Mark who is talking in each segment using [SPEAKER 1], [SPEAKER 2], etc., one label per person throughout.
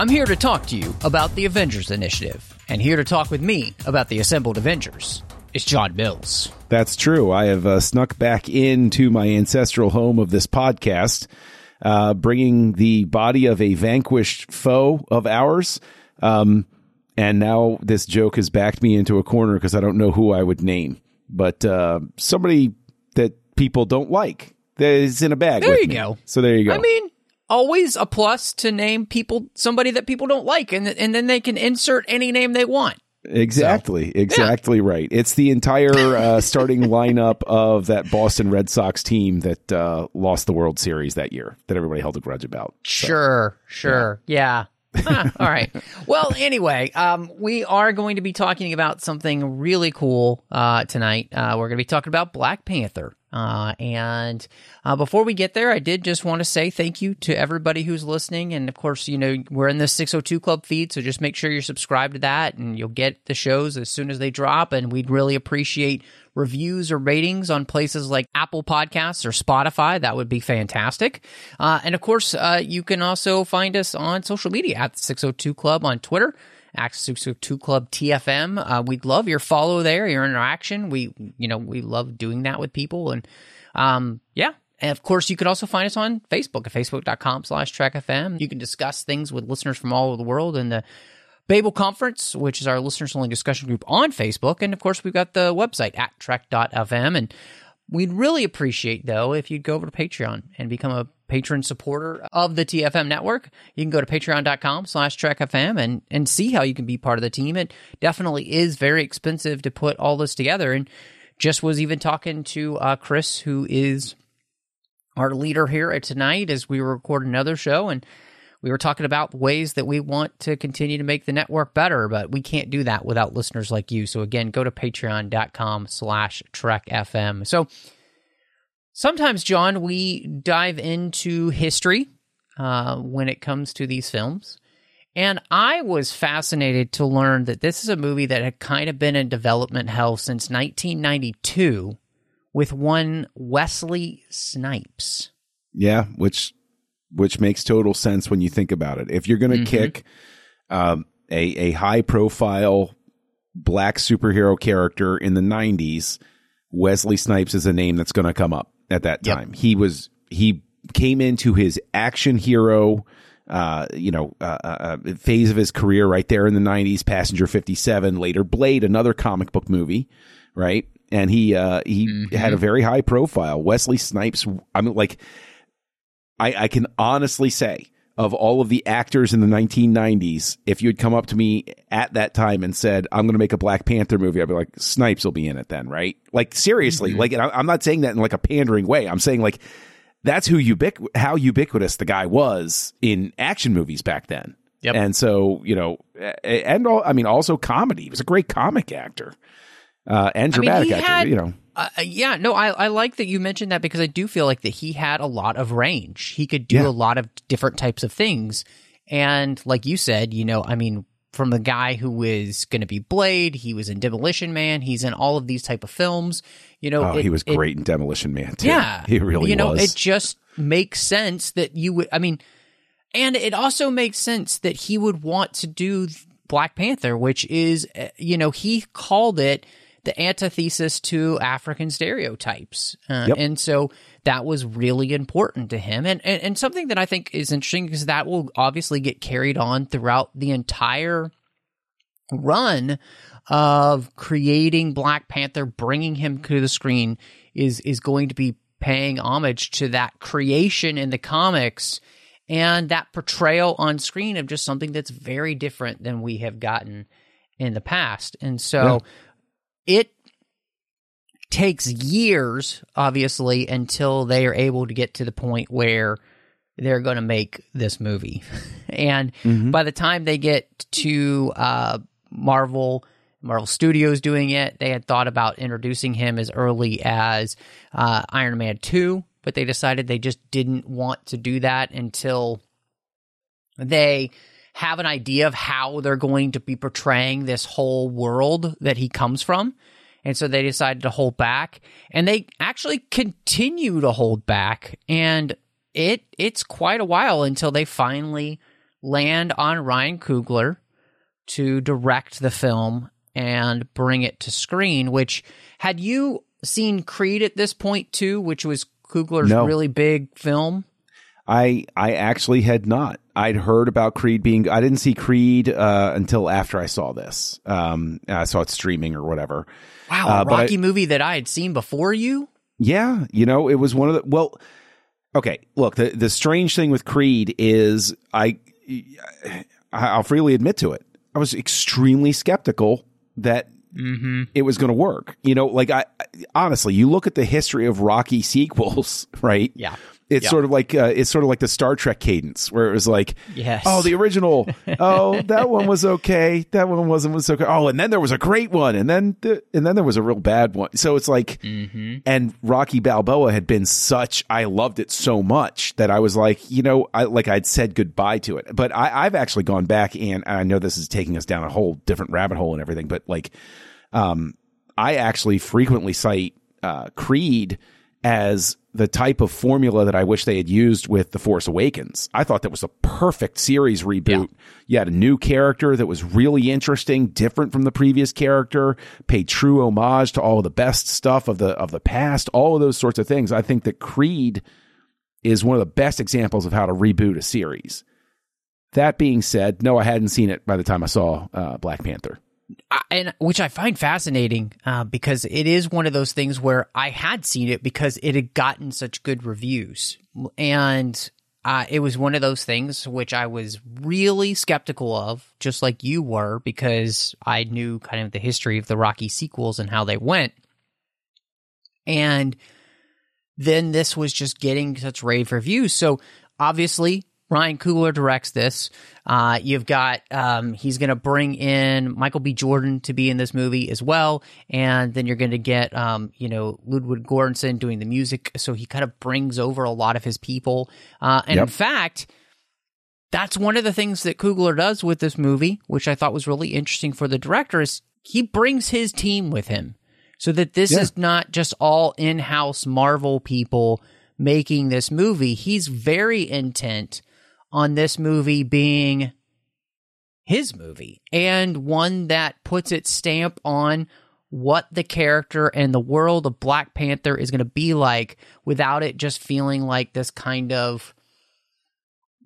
[SPEAKER 1] I'm here to talk to you about the Avengers Initiative, and here to talk with me about the assembled Avengers is John Mills.
[SPEAKER 2] That's true. I have uh, snuck back into my ancestral home of this podcast, uh, bringing the body of a vanquished foe of ours. Um, and now this joke has backed me into a corner because I don't know who I would name, but uh, somebody that people don't like that is in a bag.
[SPEAKER 1] There you
[SPEAKER 2] me.
[SPEAKER 1] go.
[SPEAKER 2] So there you go.
[SPEAKER 1] I mean, always a plus to name people somebody that people don't like, and and then they can insert any name they want.
[SPEAKER 2] Exactly, exactly right. It's the entire uh, starting lineup of that Boston Red Sox team that uh, lost the World Series that year that everybody held a grudge about. So,
[SPEAKER 1] Sure, sure, yeah. Huh, all right. Well, anyway, um, we are going to be talking about something really cool uh, tonight. Uh, we're going to be talking about Black Panther. Uh, and uh, before we get there, I did just want to say thank you to everybody who's listening. And of course, you know, we're in the 602 Club feed, so just make sure you're subscribed to that and you'll get the shows as soon as they drop. And we'd really appreciate reviews or ratings on places like Apple Podcasts or Spotify. That would be fantastic. Uh, and of course, uh, you can also find us on social media at the 602 Club on Twitter. Access 602 Club TFM. Uh, we'd love your follow there, your interaction. We, you know, we love doing that with people. And, um, yeah. And of course, you can also find us on Facebook at facebook.com slash trekfm. You can discuss things with listeners from all over the world in the Babel Conference, which is our listeners only discussion group on Facebook. And of course, we've got the website at trek.fm. And we'd really appreciate, though, if you'd go over to Patreon and become a patron supporter of the TFM network. You can go to patreon.com slash trekfm and, and see how you can be part of the team. It definitely is very expensive to put all this together. And just was even talking to uh, Chris, who is our leader here tonight as we record another show. And we were talking about ways that we want to continue to make the network better, but we can't do that without listeners like you. So again, go to patreon.com slash trekfm. So sometimes, John, we dive into history uh, when it comes to these films. And I was fascinated to learn that this is a movie that had kind of been in development hell since 1992 with one Wesley Snipes.
[SPEAKER 2] yeah, which which makes total sense when you think about it. If you're going to
[SPEAKER 1] Mhm.
[SPEAKER 2] kick um, a a high profile black superhero character in the 90s, Wesley Snipes is a name that's going to come up at that
[SPEAKER 1] Yep.
[SPEAKER 2] time. He was he came into his action hero uh, you know, uh, uh, uh, phase of his career right there in the 90s, Passenger 57, later Blade, another comic book movie, right? And he uh, he had a very high profile. Wesley Snipes, I mean, like, I, I can honestly say of all of the actors in the 1990s, if you had come up to me at that time and said, I'm going to make a Black Panther movie, I'd be like, Snipes will be in it then, right? Like, seriously, mm-hmm. like, and I, I'm not saying that in like a pandering way. I'm saying like, that's who ubiqu- how ubiquitous the guy was in action movies back then.
[SPEAKER 1] Yep.
[SPEAKER 2] And so, you know, and all, I mean, also comedy. He was a great comic actor uh, and
[SPEAKER 1] I mean,
[SPEAKER 2] dramatic actor,
[SPEAKER 1] had-
[SPEAKER 2] you know.
[SPEAKER 1] Uh, yeah, no, I, I like that you mentioned that because I do feel like that he had a lot of range. He could do
[SPEAKER 2] Yeah.
[SPEAKER 1] a lot of different types of things. And like you said, you know, I mean, from the guy who was going to be Blade, he was in Demolition Man, he's in all of these type of films. You know,
[SPEAKER 2] Oh,
[SPEAKER 1] it-
[SPEAKER 2] he was
[SPEAKER 1] it-
[SPEAKER 2] great in Demolition Man, too.
[SPEAKER 1] Yeah,
[SPEAKER 2] He really
[SPEAKER 1] you know,
[SPEAKER 2] was.
[SPEAKER 1] it just makes sense that you would. I mean, and it also makes sense that he would want to do Black Panther, which is, uh, you know, he called it the antithesis to African stereotypes, uh,
[SPEAKER 2] Yep.
[SPEAKER 1] and so that was really important to him, and, and and something that I think is interesting because that will obviously get carried on throughout the entire run of creating Black Panther, bringing him to the screen is is going to be paying homage to that creation in the comics and that portrayal on screen of just something that's very different than we have gotten in the past. And so it takes years obviously until they are able to get to the point where they're going to make this movie. and by the time they get to uh, Marvel, Marvel Studios doing it, they had thought about introducing him as early as uh, Iron Man 2, but they decided they just didn't want to do that until they have an idea of how they're going to be portraying this whole world that he comes from. And so they decided to hold back and they actually continue to hold back and it it's quite a while until they finally land on Ryan Coogler to direct the film and bring it to screen which had you seen Creed at this point too which was Coogler's
[SPEAKER 2] No.
[SPEAKER 1] really big film
[SPEAKER 2] I I actually had not. I'd heard about Creed being. I didn't see Creed uh, until after I saw this. Um, I saw it streaming or whatever.
[SPEAKER 1] wow
[SPEAKER 2] Uh,
[SPEAKER 1] a
[SPEAKER 2] I-
[SPEAKER 1] Rocky movie that I had seen before you
[SPEAKER 2] Yeah, you know, it was one of the well. Okay, look, the the strange thing with Creed is I I'll freely admit to it. I was extremely skeptical that it was going to work. You know, like I honestly, you look at the history of Rocky sequels, right?
[SPEAKER 1] Yeah.
[SPEAKER 2] It's
[SPEAKER 1] Yeah.
[SPEAKER 2] sort of like uh, it's sort of like the Star Trek cadence, where it was like,
[SPEAKER 1] Yes.
[SPEAKER 2] oh, the original, oh, that one was okay, that one wasn't was okay. Oh, and then there was a great one, and then the, and then there was a real bad one. So it's like, and Rocky Balboa had been such, I loved it so much that I was like, you know, I like I'd said goodbye to it. But I, I've actually gone back, and I know this is taking us down a whole different rabbit hole and everything, but like, um, I actually frequently cite uh, Creed as the type of formula that I wish they had used with The Force Awakens. I thought that was a perfect series reboot. You had a new character that was really interesting, different from the previous character, paid true homage to all of the best stuff of the of the past, all of those sorts of things. I think that Creed is one of the best examples of how to reboot a series. That being said, no, I hadn't seen it by the time I saw uh, Black Panther.
[SPEAKER 1] And which I find fascinating uh, because it is one of those things where I had seen it because it had gotten such good reviews, and uh, it was one of those things which I was really skeptical of, just like you were, because I knew kind of the history of the Rocky sequels and how they went, and then this was just getting such rave reviews. So obviously, Ryan Coogler directs this. Uh, you've got um, he's going to bring in Michael B. Jordan to be in this movie as well, and then you're going to get um, you know Ludwig Göransson doing the music. So he kind of brings over a lot of his people, uh, and in fact. That's one of the things that Coogler does with this movie, which I thought was really interesting for the director, is he brings his team with him so that this
[SPEAKER 2] Yeah.
[SPEAKER 1] is not just all in-house Marvel people making this movie. He's very intent on this movie being his movie and one that puts its stamp on what the character and the world of Black Panther is going to be like without it just feeling like this kind of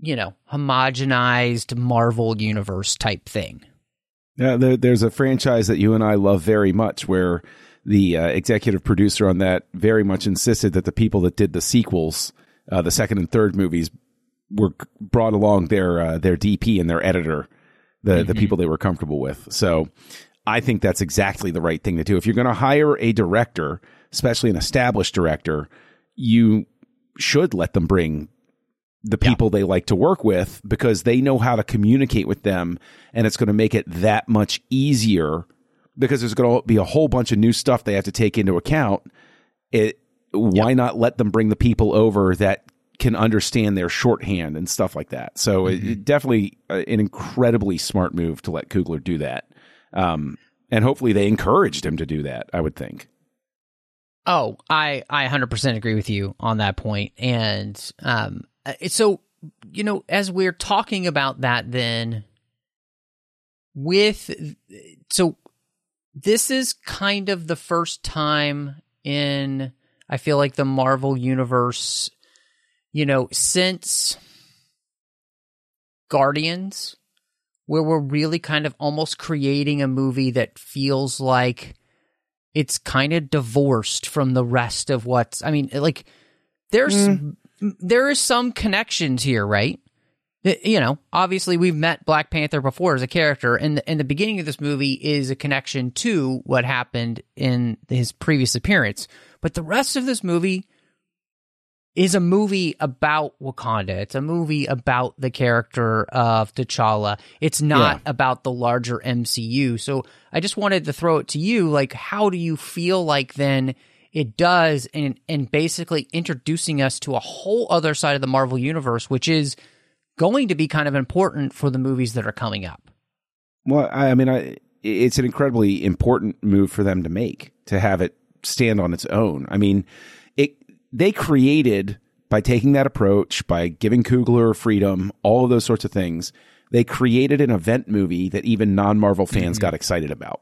[SPEAKER 1] you know, homogenized Marvel universe type thing.
[SPEAKER 2] Yeah, there, there's a franchise that you and I love very much where the uh, executive producer on that very much insisted that the people that did the sequels, uh, the second and third movies, were brought along their uh, their DP and their editor, the the people they were comfortable with. So I think that's exactly the right thing to do. If you're going to hire a director, especially an established director, you should let them bring the people they like to work with because they know how to communicate with them and it's going to make it that much easier because there's going to be a whole bunch of new stuff they have to take into account it why not let them bring the people over that can understand their shorthand and stuff like that. So it, it definitely uh, an incredibly smart move to let Coogler do that. Um, and hopefully they encouraged him to do that i would think.
[SPEAKER 1] Oh, I I 100% agree with you on that point. And um uh, so you know, as we're talking about that then with so this is kind of the first time in I feel like the Marvel universe you know, since Guardians where we're really kind of almost creating a movie that feels like it's kind of divorced from the rest of what's I mean like there's mm. there is some connections here right? You know obviously we've met Black Panther before as a character and the, and the beginning of this movie is a connection to what happened in his previous appearance. But the rest of this movie is a movie about Wakanda. It's a movie about the character of T'Challa. It's not
[SPEAKER 2] Yeah.
[SPEAKER 1] about the larger MCU. So I just wanted to throw it to you. Like, how do you feel like then it does in, in basically introducing us to a whole other side of the Marvel universe, which is going to be kind of important for the movies that are coming up?
[SPEAKER 2] Well, I, I mean, I, it's an incredibly important move for them to make to have it stand on its own. I mean, they created by taking that approach, by giving Coogler freedom, all of those sorts of things. They created an event movie that even non-Marvel fans got excited about.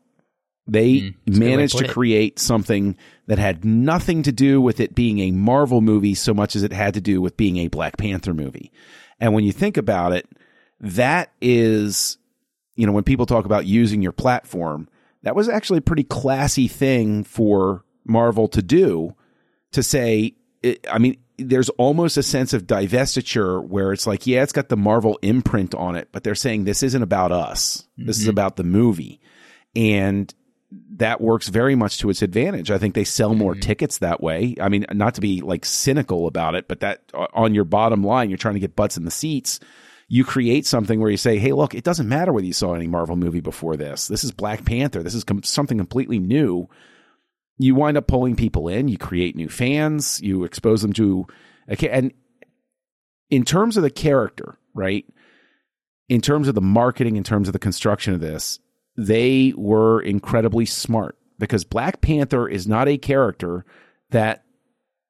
[SPEAKER 2] They
[SPEAKER 1] Mm-hmm. That's a good way to
[SPEAKER 2] managed to
[SPEAKER 1] it.
[SPEAKER 2] create something that had nothing to do with it being a Marvel movie so much as it had to do with being a Black Panther movie. And when you think about it, that is, you know, when people talk about using your platform, that was actually a pretty classy thing for Marvel to do to say, it, I mean, there's almost a sense of divestiture where it's like, yeah, it's got the Marvel imprint on it, but they're saying this isn't about us. This is mm-hmm. about the movie. And that works very much to its advantage. I think they sell more mm-hmm. tickets that way. I mean, not to be like cynical about it, but that uh, on your bottom line, you're trying to get butts in the seats. You create something where you say, "Hey, look, it doesn't matter whether you saw any Marvel movie before this. This is Black Panther. This is com- something completely new." You wind up pulling people in. You create new fans. You expose them to, okay, and in terms of the character, right? In terms of the marketing, in terms of the construction of this, they were incredibly smart because Black Panther is not a character that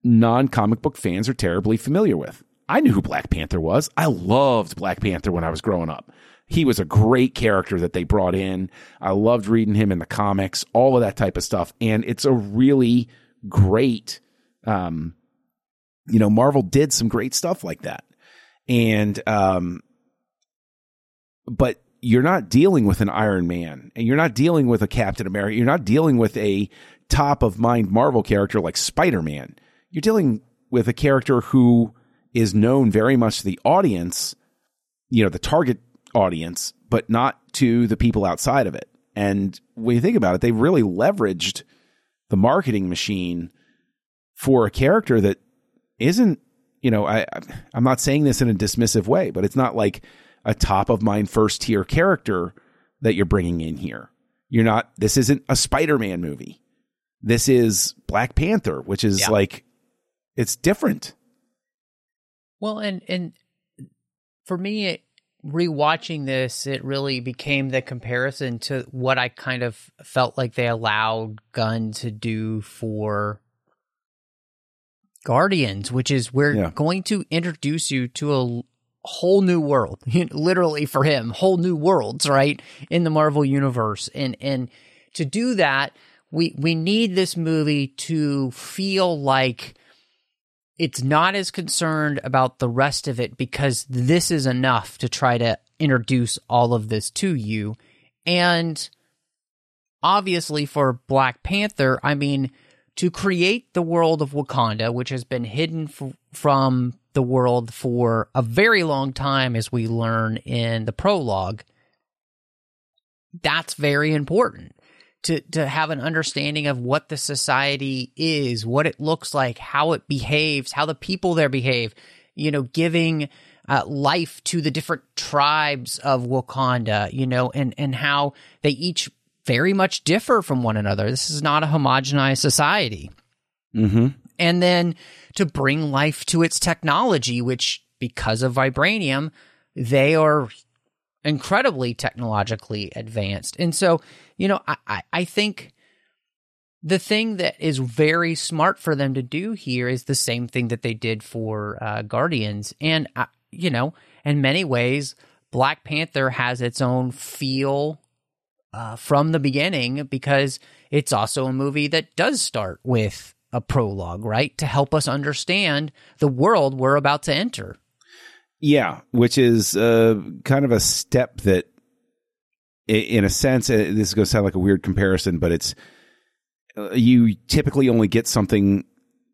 [SPEAKER 2] non comic book fans are terribly familiar with. I knew who Black Panther was. I loved Black Panther when I was growing up. He was a great character that they brought in. I loved reading him in the comics, all of that type of stuff. And it's a really great, um, you know, Marvel did some great stuff like that. And, um, but you're not dealing with an Iron Man and you're not dealing with a Captain America. You're not dealing with a top of mind Marvel character like Spider Man. You're dealing with a character who is known very much to the audience, you know, the target audience, but not to the people outside of it. And when you think about it, they really leveraged the marketing machine for a character that isn't, you know, I, I'm not saying this in a dismissive way, but it's not like a top of mind first tier character that you're bringing in here. You're not, this isn't a Spider Man movie. This is Black Panther, which is
[SPEAKER 1] Yeah.
[SPEAKER 2] like, it's different.
[SPEAKER 1] Well, and and for me, it, rewatching this, it really became the comparison to what I kind of felt like they allowed Gunn to do for Guardians, which is we're
[SPEAKER 2] Yeah.
[SPEAKER 1] going to introduce you to a whole new world, literally for him, whole new worlds, right in the Marvel universe, and and to do that, we we need this movie to feel like it's not as concerned about the rest of it because this is enough to try to introduce all of this to you. And obviously, for Black Panther, I mean, to create the world of Wakanda, which has been hidden f- from the world for a very long time, as we learn in the prologue, that's very important to to have an understanding of what the society is, what it looks like, how it behaves, how the people there behave. You know, giving uh, life to the different tribes of Wakanda. You know, and and how they each very much differ from one another. This is not a homogenized society
[SPEAKER 2] Mm-hmm.
[SPEAKER 1] and then to bring life to its technology, which because of vibranium, they are incredibly technologically advanced. And so, you know, I, I, I think the thing that is very smart for them to do here is the same thing that they did for uh, Guardians. And, uh, you know, in many ways, Black Panther has its own feel uh, from the beginning because it's also a movie that does start with a prologue, right? To help us understand the world we're about to enter.
[SPEAKER 2] Yeah, which is uh, kind of a step that, in a sense, uh, this is going to sound like a weird comparison, but it's uh, you typically only get something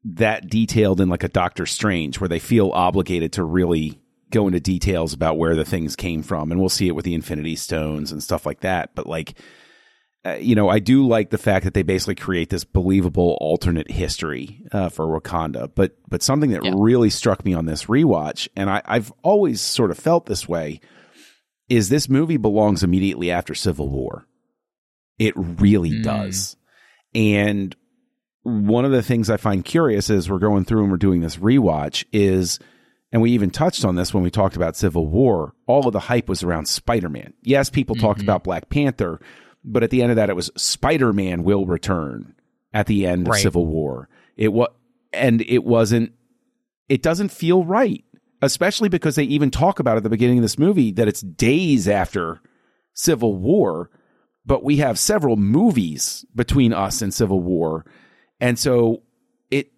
[SPEAKER 2] that detailed in like a Doctor Strange, where they feel obligated to really go into details about where the things came from, and we'll see it with the Infinity Stones and stuff like that. But like, uh, you know, I do like the fact that they basically create this believable alternate history uh, for Wakanda. But but something that
[SPEAKER 1] Yeah.
[SPEAKER 2] really struck me on this rewatch, and I, I've always sort of felt this way, is this movie belongs immediately after Civil War. It really
[SPEAKER 1] Mm.
[SPEAKER 2] does. And one of the things I find curious as we're going through and we're doing this rewatch is, and we even touched on this when we talked about Civil War, all of the hype was around Spider Man. Yes, people talked
[SPEAKER 1] Mhm.
[SPEAKER 2] about Black Panther, but at the end of that, it was Spider Man will return at the end of Civil War. It was, and it wasn't, it doesn't feel right, especially because they even talk about at the beginning of this movie that it's days after Civil War, but we have several movies between us and Civil War. And so it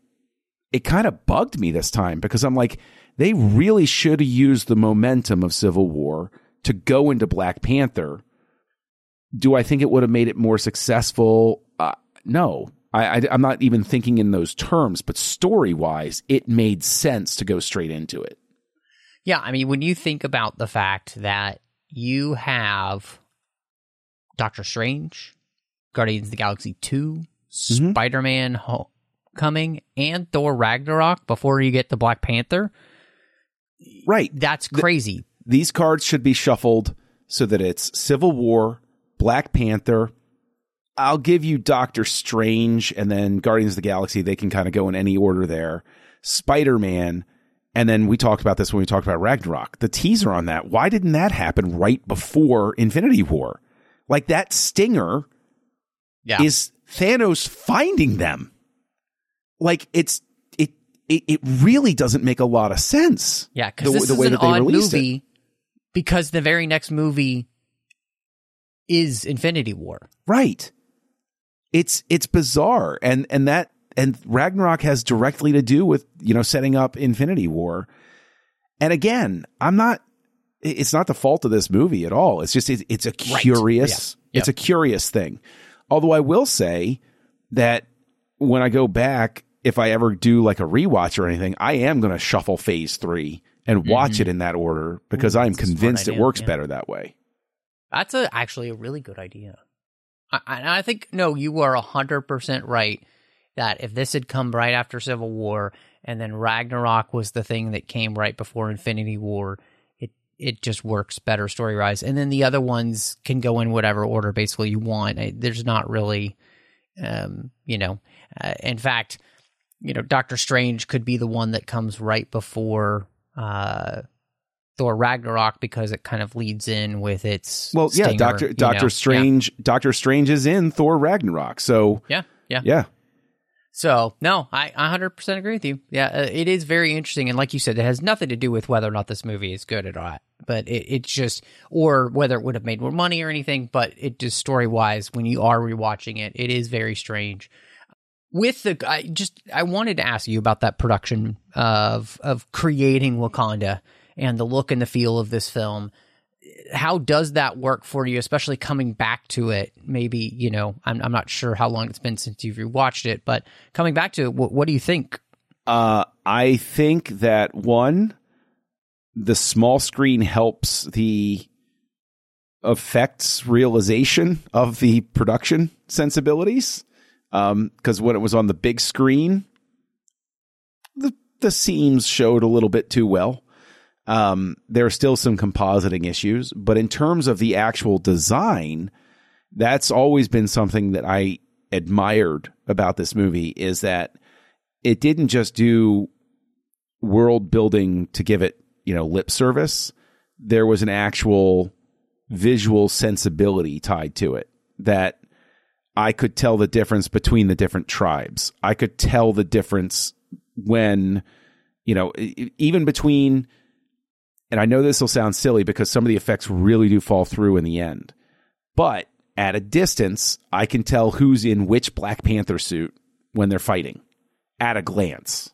[SPEAKER 2] it kind of bugged me this time because I'm like, they really should used the momentum of Civil War to go into Black Panther. Do I think it would have made it more successful? Uh, no. I, I'm not even thinking in those terms, but story wise, it made sense to go straight into it.
[SPEAKER 1] Yeah, I mean, when you think about the fact that you have Doctor Strange, Guardians of the Galaxy 2,
[SPEAKER 2] Mhm.
[SPEAKER 1] Spider Man Homecoming, and Thor Ragnarok before you get to Black Panther,
[SPEAKER 2] Right.
[SPEAKER 1] that's crazy.
[SPEAKER 2] these cards should be shuffled so that it's Civil War, Black Panther. I'll give you Doctor Strange and then Guardians of the Galaxy. They can kind of go in any order there. Spider Man. And then we talked about this when we talked about Ragnarok. The teaser on that. Why didn't that happen right before Infinity War? Like that stinger
[SPEAKER 1] Yeah.
[SPEAKER 2] is Thanos finding them. Like it's it it, it really doesn't make a lot of sense.
[SPEAKER 1] yeah, because this
[SPEAKER 2] the
[SPEAKER 1] is an
[SPEAKER 2] that they
[SPEAKER 1] odd
[SPEAKER 2] released it.
[SPEAKER 1] movie because the very next movie is Infinity War.
[SPEAKER 2] Right. It's it's bizarre and and that and Ragnarok has directly to do with, you know, setting up Infinity War. And again, I'm not it's not the fault of this movie at all. It's just it's, it's a
[SPEAKER 1] Right.
[SPEAKER 2] curious
[SPEAKER 1] Yeah.
[SPEAKER 2] it's a curious thing. Although I will say that when I go back if I ever do like a rewatch or anything, I am going to shuffle phase 3 and watch
[SPEAKER 1] Mhm.
[SPEAKER 2] it in that order because
[SPEAKER 1] Ooh,
[SPEAKER 2] I'm
[SPEAKER 1] that's a smart
[SPEAKER 2] convinced it works
[SPEAKER 1] yeah.
[SPEAKER 2] better that way.
[SPEAKER 1] That's a, actually a really good idea. I, I, I think, no, you are 100% right that if this had come right after Civil War and then Ragnarok was the thing that came right before Infinity War, it, it just works better story wise. And then the other ones can go in whatever order basically you want. I- There's not really, um, you know, uh, in fact, you know, Doctor Strange could be the one that comes right before uh, Thor Ragnarok because it kind of leads in with its
[SPEAKER 2] Well, yeah, Doctor Doctor
[SPEAKER 1] know?
[SPEAKER 2] Strange Doctor Strange is in Thor Ragnarok. So
[SPEAKER 1] Yeah, yeah.
[SPEAKER 2] yeah.
[SPEAKER 1] So no, I 100% agree with you. Yeah, uh, it is very interesting, and like you said, it has nothing to do with whether or not this movie is good or not. But it, it's just, or whether it would have made more money or anything. But it just story wise, when you are rewatching it, it is very strange. With the, I just, I wanted to ask you about that production of of creating Wakanda and the look and the feel of this film. How does that work for you, especially coming back to it? Maybe you know, I'm I'm not sure how long it's been since you've rewatched it, but coming back to it, what, what do you think?
[SPEAKER 2] Uh, I think that one, the small screen helps the effects realization of the production sensibilities. Because when it was on the big screen, the the seams showed a little bit too well. Um, there are still some compositing issues, but in terms of the actual design, that's always been something that I admired about this movie is that it didn't just do world building to give it, you know, lip service. There was an actual visual sensibility tied to it that I could tell the difference between the different tribes. I could tell the difference when, you know, even between, and I know this will sound silly because some of the effects really do fall through in the end, but at a distance, I can tell who's in which Black Panther suit when they're fighting at a glance.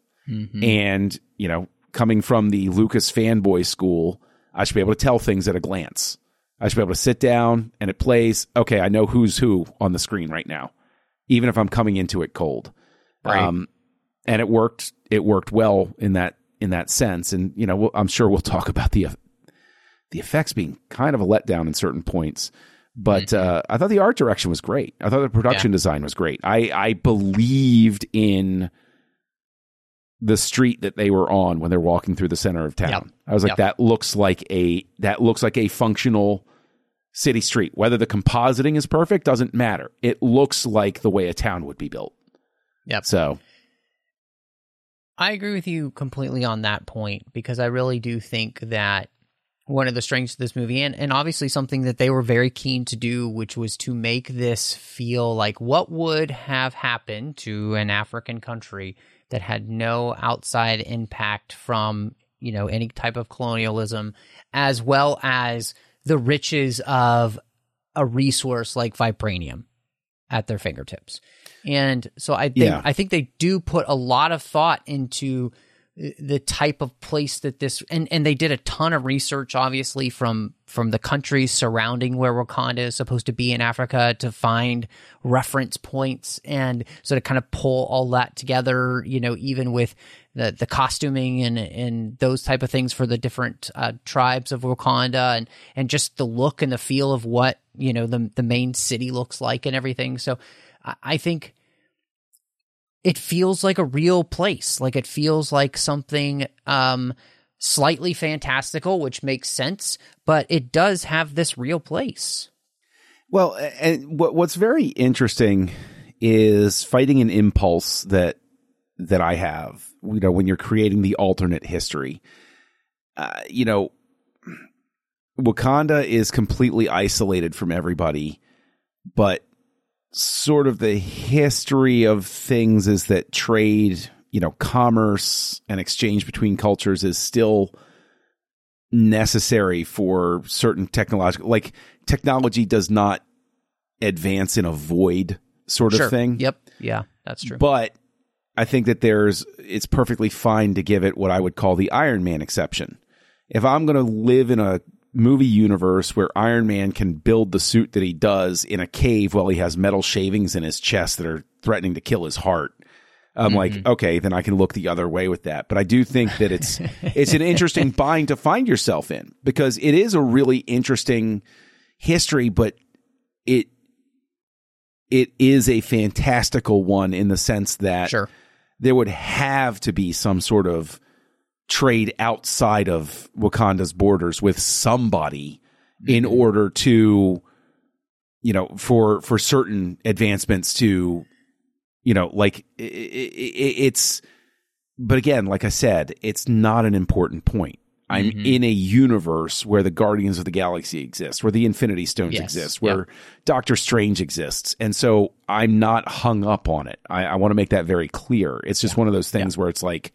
[SPEAKER 2] And, you know, coming from the Lucas fanboy school, I should be able to tell things at a glance. I should be able to sit down and it plays. Okay, I know who's who on the screen right now, even if I'm coming into it cold.
[SPEAKER 1] Right.
[SPEAKER 2] Um, and it worked. It worked well in that in that sense. And you know, I'm sure we'll talk about the the effects being kind of a letdown in certain points. But uh, I thought the art direction was great. I thought the production design was great. I I believed in the street that they were on when they're walking through the center of town.
[SPEAKER 1] Yep.
[SPEAKER 2] I was like,
[SPEAKER 1] Yep.
[SPEAKER 2] that looks like a that looks like a functional city street. Whether the compositing is perfect doesn't matter. It looks like the way a town would be built.
[SPEAKER 1] Yep.
[SPEAKER 2] So
[SPEAKER 1] I agree with you completely on that point because I really do think that one of the strengths of this movie, and, and obviously something that they were very keen to do, which was to make this feel like what would have happened to an African country that had no outside impact from, you know, any type of colonialism, as well as the riches of a resource like vibranium at their fingertips. And so I think
[SPEAKER 2] Yeah.
[SPEAKER 1] I think they do put a lot of thought into the type of place that this and and they did a ton of research obviously from from the countries surrounding where Wakanda is supposed to be in Africa to find reference points and sort of kind of pull all that together you know even with the the costuming and and those type of things for the different uh, tribes of Wakanda and and just the look and the feel of what you know the the main city looks like and everything so I, I think it feels like a real place. Like it feels like something um slightly fantastical, which makes sense, but it does have this real place.
[SPEAKER 2] Well, and what's very interesting is fighting an impulse that that I have. You know, when you're creating the alternate history, uh, you know, Wakanda is completely isolated from everybody, but sort of the history of things is that trade, you know, commerce and exchange between cultures is still necessary for certain technological like technology does not advance in a void sort of thing.
[SPEAKER 1] Yep. Yeah, that's true.
[SPEAKER 2] But I think that there's it's perfectly fine to give it what I would call the Iron Man exception. If I'm going to live in a movie universe where Iron Man can build the suit that he does in a cave while he has metal shavings in his chest that are threatening to kill his heart, I'm like, mm-hmm. okay, then I can look the other way with that. But I do think that it's it's an interesting bind to find yourself in because it is a really interesting history, but it it is a fantastical one in the sense that
[SPEAKER 1] Sure.
[SPEAKER 2] there would have to be some sort of trade outside of Wakanda's borders with somebody in order to you know for for certain advancements to you know like i i i it's but again like i said it's not an important point. I'm
[SPEAKER 1] Mhm.
[SPEAKER 2] in a universe where the guardians of the galaxy exist where the infinity stones
[SPEAKER 1] Yes.
[SPEAKER 2] exist where doctor strange exists. And so i'm not hung up on it. I, I want to make that very clear. It's just one of those things where it's like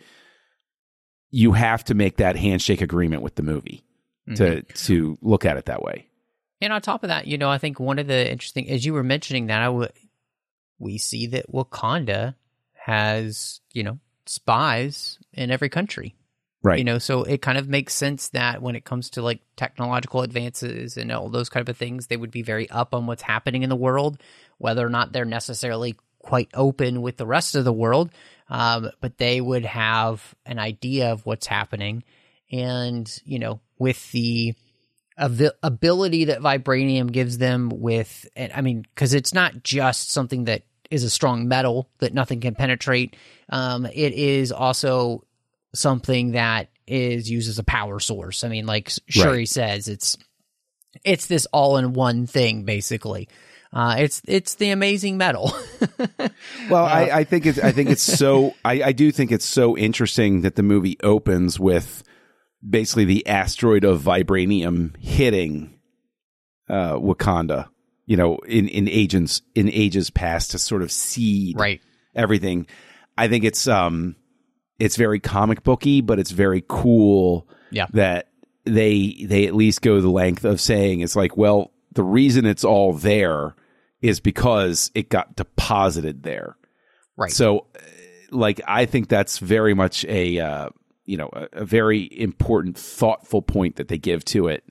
[SPEAKER 2] you have to make that handshake agreement with the movie to mm-hmm. to look at it that way
[SPEAKER 1] And on top of that, you know, I think one of the interesting, as you were mentioning that, I would, we see that Wakanda has, you know, spies in every country.
[SPEAKER 2] right
[SPEAKER 1] You know, so it kind of makes sense that when it comes to like technological advances and all those kind of things, they would be very up on what's happening in the world, whether or not they're necessarily quite open with the rest of the world. Um, but they would have an idea of what's happening. And, you know, with the avi- ability that vibranium gives them with, and I mean, because it's not just something that is a strong metal that nothing can penetrate. Um, it is also something that is used as a power source. I mean, like Shuri
[SPEAKER 2] Right.
[SPEAKER 1] says, it's it's this all in one thing basically. Uh, it's it's the amazing metal.
[SPEAKER 2] Well, I, I think it's I think it's so I, I do think it's so interesting that the movie opens with basically the asteroid of vibranium hitting uh, Wakanda. You know, in in ages in ages past to sort of seed
[SPEAKER 1] right.
[SPEAKER 2] everything. I think it's um it's very comic booky, but it's very cool
[SPEAKER 1] Yeah.
[SPEAKER 2] that they they at least go the length of saying it's like, well, the reason it's all there is because it got deposited there.
[SPEAKER 1] Right.
[SPEAKER 2] So, uh, like, I think that's very much a uh, you know a, a very important, thoughtful point that they give to it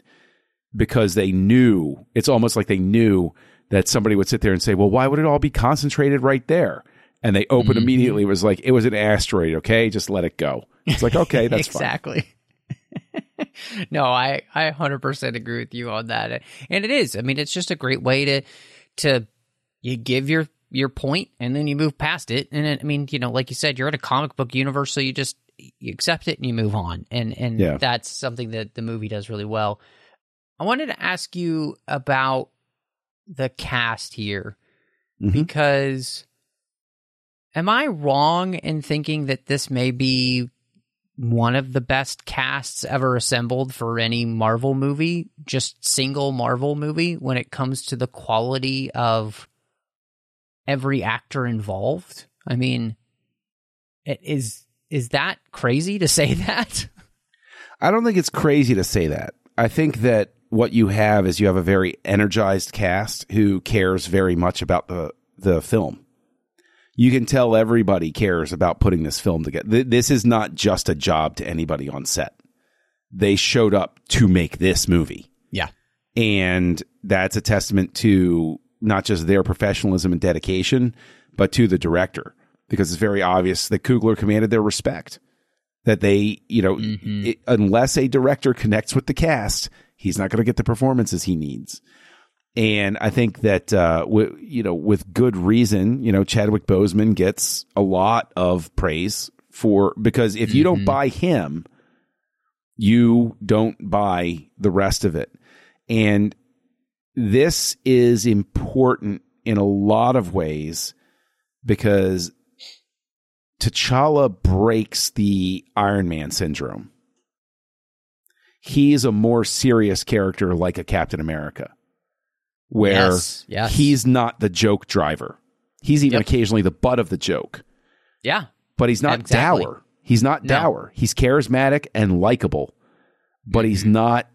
[SPEAKER 2] because they knew it's almost like they knew that somebody would sit there and say, "Well, why would it all be concentrated right there?" And they opened
[SPEAKER 1] Mm-hmm.
[SPEAKER 2] immediately. It was like it was an asteroid. Okay, just let it go. It's like okay, that's fine.
[SPEAKER 1] exactly. no, I I 100% agree with you on that. And it is. I mean, it's just a great way to to you give your your point and then you move past it. And it, I mean, you know, like you said, you're at a comic book universe, so you just you accept it and you move on. And and
[SPEAKER 2] Yeah.
[SPEAKER 1] that's something that the movie does really well. I wanted to ask you about the cast here
[SPEAKER 2] Mhm.
[SPEAKER 1] because am I wrong in thinking that this may be one of the best casts ever assembled for any Marvel movie, just single Marvel movie when it comes to the quality of every actor involved? I mean, is is that crazy to say that?
[SPEAKER 2] I don't think it's crazy to say that. I think that what you have is you have a very energized cast who cares very much about the the film. You can tell everybody cares about putting this film together. This is not just a job to anybody on set. They showed up to make this movie.
[SPEAKER 1] Yeah.
[SPEAKER 2] And that's a testament to not just their professionalism and dedication, but to the director, because it's very obvious that Coogler commanded their respect. That they, you know, mm-hmm. it, unless a director connects with the cast, he's not going to get the performances he needs. And I think that, uh, w- you know, with good reason, you know, Chadwick Boseman gets a lot of praise for because if you don't buy him, you don't buy the rest of it. And this is important in a lot of ways because T'Challa breaks the Iron Man syndrome. He's a more serious character like a Captain America, where
[SPEAKER 1] Yes, yes.
[SPEAKER 2] he's not the joke driver. He's even
[SPEAKER 1] Yep.
[SPEAKER 2] occasionally the butt of the joke,
[SPEAKER 1] Yeah.
[SPEAKER 2] but he's not
[SPEAKER 1] Exactly.
[SPEAKER 2] dour. He's not
[SPEAKER 1] No.
[SPEAKER 2] dour. He's charismatic and likable, but he's
[SPEAKER 1] Mm-hmm.
[SPEAKER 2] not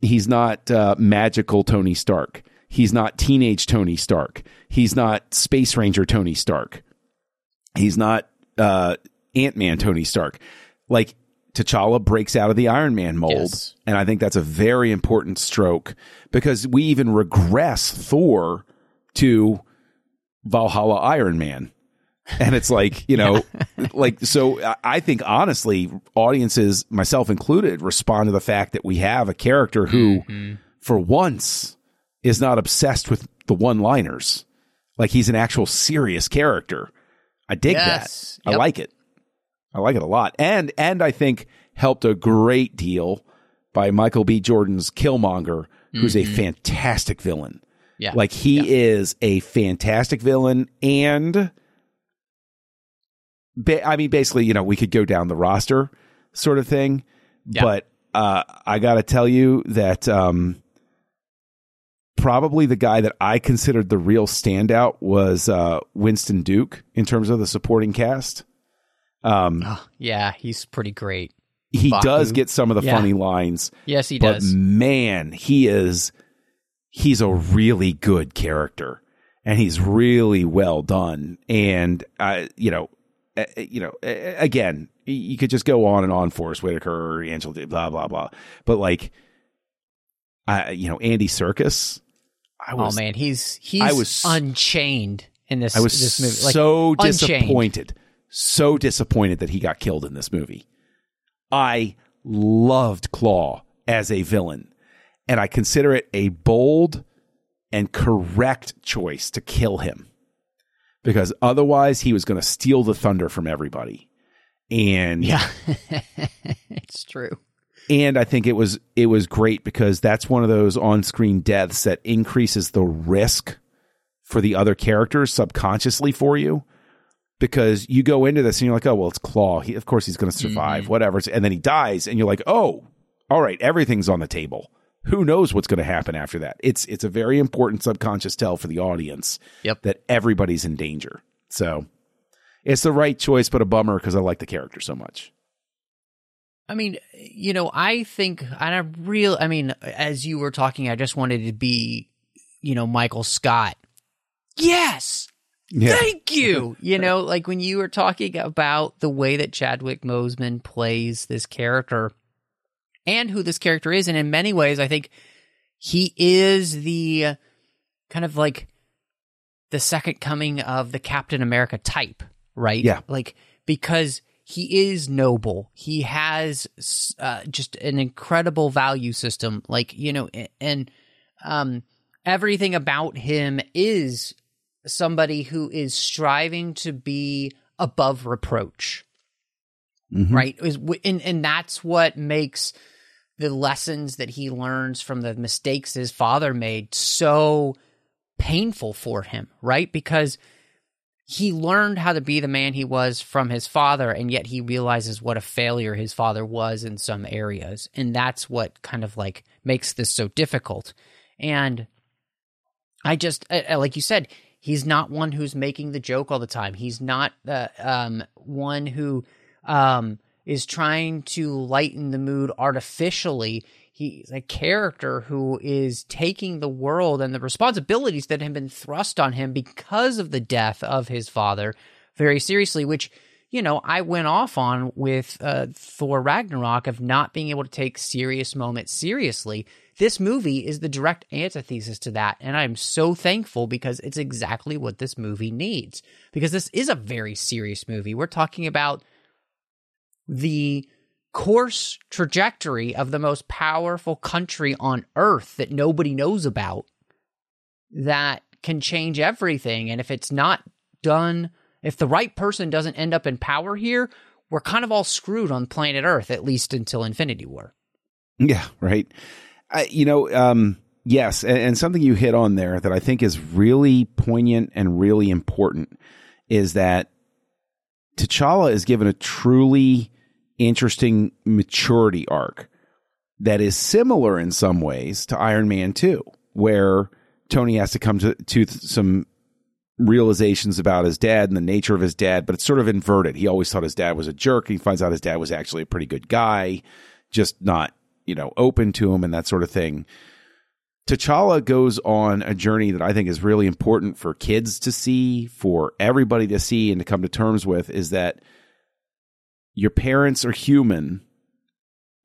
[SPEAKER 2] he's not uh, magical Tony Stark. He's not teenage Tony Stark. He's not Space Ranger Tony Stark. He's not uh, Ant Man Tony Stark. Like T'Challa breaks out of the Iron Man mold,
[SPEAKER 1] Yes.
[SPEAKER 2] and I think that's a very important stroke because we even regress Thor to Valhalla Iron Man. And it's like, you know, like, so I- think honestly, audiences, myself included, respond to the fact that we have a character who, mm-hmm. for once, is not obsessed with the one liners. Like he's an actual serious character. I dig
[SPEAKER 1] Yes.
[SPEAKER 2] that. I like it. I like it a lot. And, and I think helped a great deal by Michael B. Jordan's Killmonger, who's a fantastic villain.
[SPEAKER 1] Yeah.
[SPEAKER 2] Like he is a fantastic villain and ba- I mean basically, you know, we could go down the roster sort of thing,
[SPEAKER 1] Yeah.
[SPEAKER 2] but uh I got to tell you that um probably the guy that I considered the real standout was uh Winston Duke in terms of the supporting cast. Um
[SPEAKER 1] Oh, yeah, he's pretty great.
[SPEAKER 2] he
[SPEAKER 1] Baku.
[SPEAKER 2] does get some of the
[SPEAKER 1] Yeah.
[SPEAKER 2] funny lines,
[SPEAKER 1] Yes, he
[SPEAKER 2] but
[SPEAKER 1] does.
[SPEAKER 2] man, he is he's a really good character and he's really well done and uh, you know uh, you know uh, again you could just go on and on Forest Whitaker Angela blah blah blah but like I you know Andy Serkis I was, oh
[SPEAKER 1] man, he's he's
[SPEAKER 2] I was-
[SPEAKER 1] unchained in this
[SPEAKER 2] I was
[SPEAKER 1] this movie. Like,
[SPEAKER 2] so
[SPEAKER 1] Unchained.
[SPEAKER 2] disappointed so disappointed that he got killed in this movie I loved Claw as a villain and I consider it a bold and correct choice to kill him because otherwise he was going to steal the thunder from everybody. And
[SPEAKER 1] yeah, it's true.
[SPEAKER 2] and I think it was it was great because that's one of those on-screen deaths that increases the risk for the other characters subconsciously for you because you go into this and you're like, oh well, it's Claw. He, of course he's going to mm-hmm. survive, whatever. And then he dies, and you're like, oh, all right, everything's on the table. Who knows what's going to happen after that? It's it's a very important subconscious tell for the audience
[SPEAKER 1] Yep.
[SPEAKER 2] that everybody's in danger. So it's the right choice, but a bummer because I like the character so much.
[SPEAKER 1] I mean, you know, I think, and I real, I mean, as you were talking, I just wanted to be, you know, Michael Scott. Yes,
[SPEAKER 2] Yeah.
[SPEAKER 1] thank you. you know, like when you were talking about the way that Chadwick Boseman plays this character and who this character is, and in many ways, I think he is the kind of like the second coming of the Captain America type, right?
[SPEAKER 2] Yeah.
[SPEAKER 1] Like because he is noble. He has uh, just an incredible value system. Like, you know, and um, everything about him is somebody who is striving to be above reproach. Mm-hmm. Right? Is and and that's what makes the lessons that he learns from the mistakes his father made so painful for him, right? Because he learned how to be the man he was from his father, and yet he realizes what a failure his father was in some areas. And that's what kind of like makes this so difficult. And I just, like you said, he's not one who's making the joke all the time. He's not the um, one who um, is trying to lighten the mood artificially. He's a character who is taking the world and the responsibilities that have been thrust on him because of the death of his father very seriously, which you know, I went off on with uh, Thor Ragnarok of not being able to take serious moments seriously. This movie is the direct antithesis to that. And I'm so thankful because it's exactly what this movie needs. Because this is a very serious movie. We're talking about the course trajectory of the most powerful country on earth that nobody knows about that can change everything. And if it's not done if the right person doesn't end up in power here, we're kind of all screwed on planet Earth, at least until Infinity War.
[SPEAKER 2] Yeah, right. I, you know, um, yes, and, and something you hit on there that I think is really poignant and really important is that T'Challa is given a truly interesting maturity arc that is similar in some ways to Iron Man 2, where Tony has to come to, to some realizations about his dad and the nature of his dad, but it's sort of inverted. He always thought his dad was a jerk. He finds out his dad was actually a pretty good guy, just not, you know, open to him and that sort of thing. T'Challa goes on a journey that I think is really important for kids to see, for everybody to see and to come to terms with is that your parents are human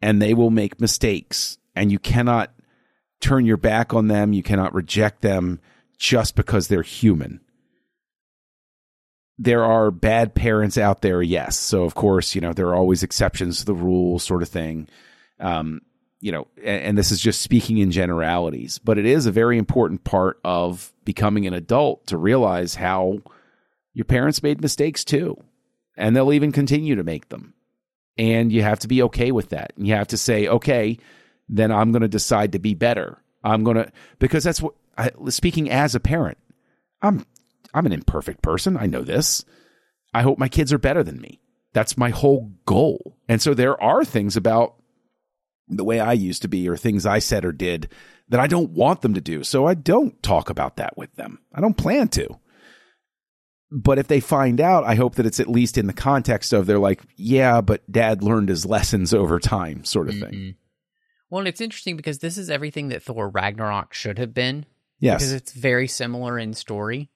[SPEAKER 2] and they will make mistakes and you cannot turn your back on them. You cannot reject them just because they're human there are bad parents out there, yes. So of course, you know, there are always exceptions to the rule sort of thing. Um, you know, and, and, this is just speaking in generalities, but it is a very important part of becoming an adult to realize how your parents made mistakes too. And they'll even continue to make them. And you have to be okay with that. And you have to say, okay, then I'm going to decide to be better. I'm going to, because that's what, I, speaking as a parent, I'm I'm an imperfect person. I know this. I hope my kids are better than me. That's my whole goal. And so there are things about the way I used to be or things I said or did that I don't want them to do. So I don't talk about that with them. I don't plan to. But if they find out, I hope that it's at least in the context of they're like, yeah, but dad learned his lessons over time, sort of mm-hmm. thing.
[SPEAKER 1] Well, and it's interesting because this is everything that Thor Ragnarok should have been.
[SPEAKER 2] Yes.
[SPEAKER 1] Because it's very similar in story.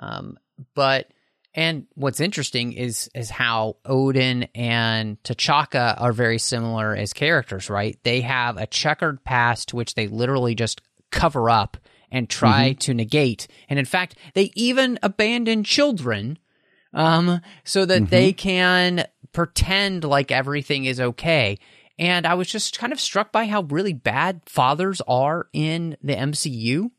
[SPEAKER 1] Um, but and what's interesting is is how Odin and T'Chaka are very similar as characters, right? They have a checkered past which they literally just cover up and try mm-hmm. to negate. And in fact, they even abandon children um, so that mm-hmm. they can pretend like everything is okay. And I was just kind of struck by how really bad fathers are in the MCU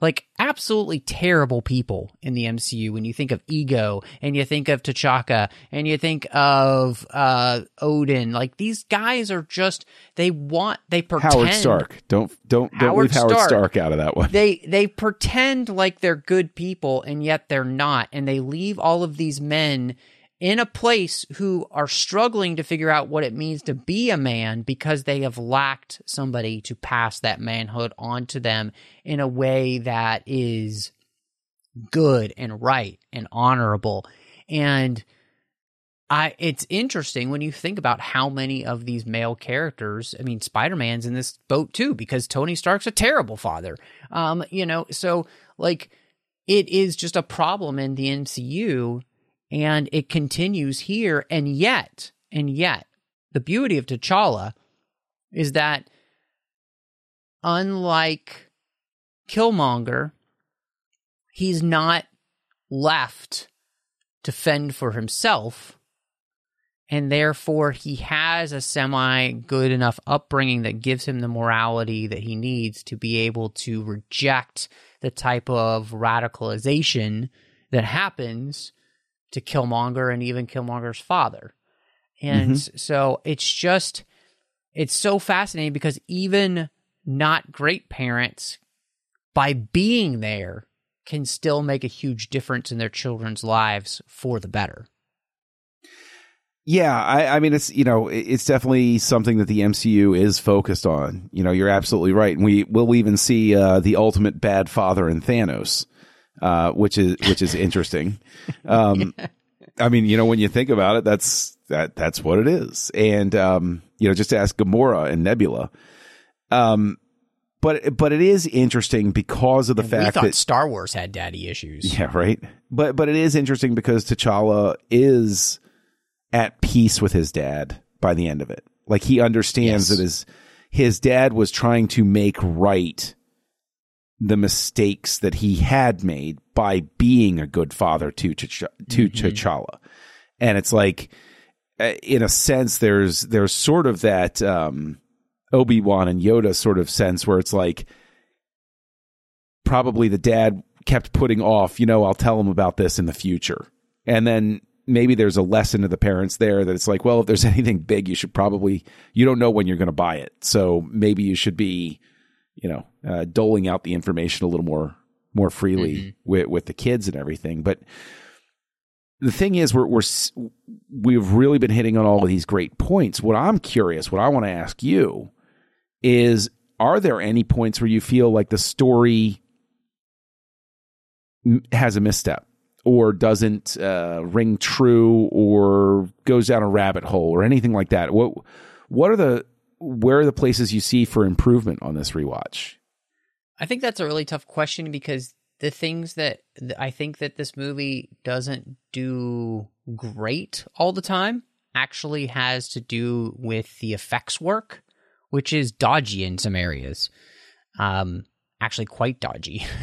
[SPEAKER 1] like absolutely terrible people in the MCU when you think of Ego and you think of T'Chaka and you think of uh, Odin. Like these guys are just they want they pretend
[SPEAKER 2] Howard Stark. Don't don't don't Howard leave Howard Stark, Stark out of that one.
[SPEAKER 1] They they pretend like they're good people and yet they're not, and they leave all of these men in a place who are struggling to figure out what it means to be a man because they have lacked somebody to pass that manhood on to them in a way that is good and right and honorable. And I it's interesting when you think about how many of these male characters, I mean Spider-Man's in this boat too because Tony Stark's a terrible father. Um you know, so like it is just a problem in the MCU and it continues here. And yet, and yet, the beauty of T'Challa is that unlike Killmonger, he's not left to fend for himself. and therefore he has a semi good enough upbringing that gives him the morality that he needs to be able to reject the type of radicalization that happens to Killmonger and even Killmonger's father. And
[SPEAKER 2] Mm-hmm.
[SPEAKER 1] so it's just it's so fascinating because even not great parents by being there can still make a huge difference in their children's lives for the better.
[SPEAKER 2] Yeah, I, I mean, it's you know, it's definitely something that the MCU is focused on. You know, you're absolutely right, and we will even see uh, the ultimate bad father in Thanos, uh, which is which is interesting. Um, I mean, you know, when you think about it, that's that that's what it is, and um, you know, just ask Gamora and Nebula. Um, but but it is interesting because of the
[SPEAKER 1] we
[SPEAKER 2] fact
[SPEAKER 1] thought
[SPEAKER 2] that
[SPEAKER 1] Star Wars had daddy issues.
[SPEAKER 2] yeah, right. But but it is interesting because T'Challa is at peace with his dad by the end of it. Like he understands
[SPEAKER 1] Yes.
[SPEAKER 2] that his his dad was trying to make right the mistakes that he had made by being a good father to T'Ch- to T'Challa. And it's like uh, in a sense there's there's sort of that um Obi-Wan and Yoda sort of sense where it's like probably the dad kept putting off, you know, I'll tell him about this in the future. And then maybe there's a lesson to the parents there that it's like, well, if there's anything big, you should probably, you don't know when you're going to buy it. So maybe you should be, you know, uh, doling out the information a little more, more freely with, with the kids and everything. But the thing is, we're, we're we've really been hitting on all of these great points. What I'm curious, what I want to ask you is, are there any points where you feel like the story has a misstep or doesn't uh, ring true or goes down a rabbit hole or anything like that? What what are the where are the places you see for improvement on this rewatch?
[SPEAKER 1] I think that's a really tough question because the things that th- I think that this movie doesn't do great all the time actually has to do with the effects work, which is dodgy in some areas. Um, actually, quite dodgy.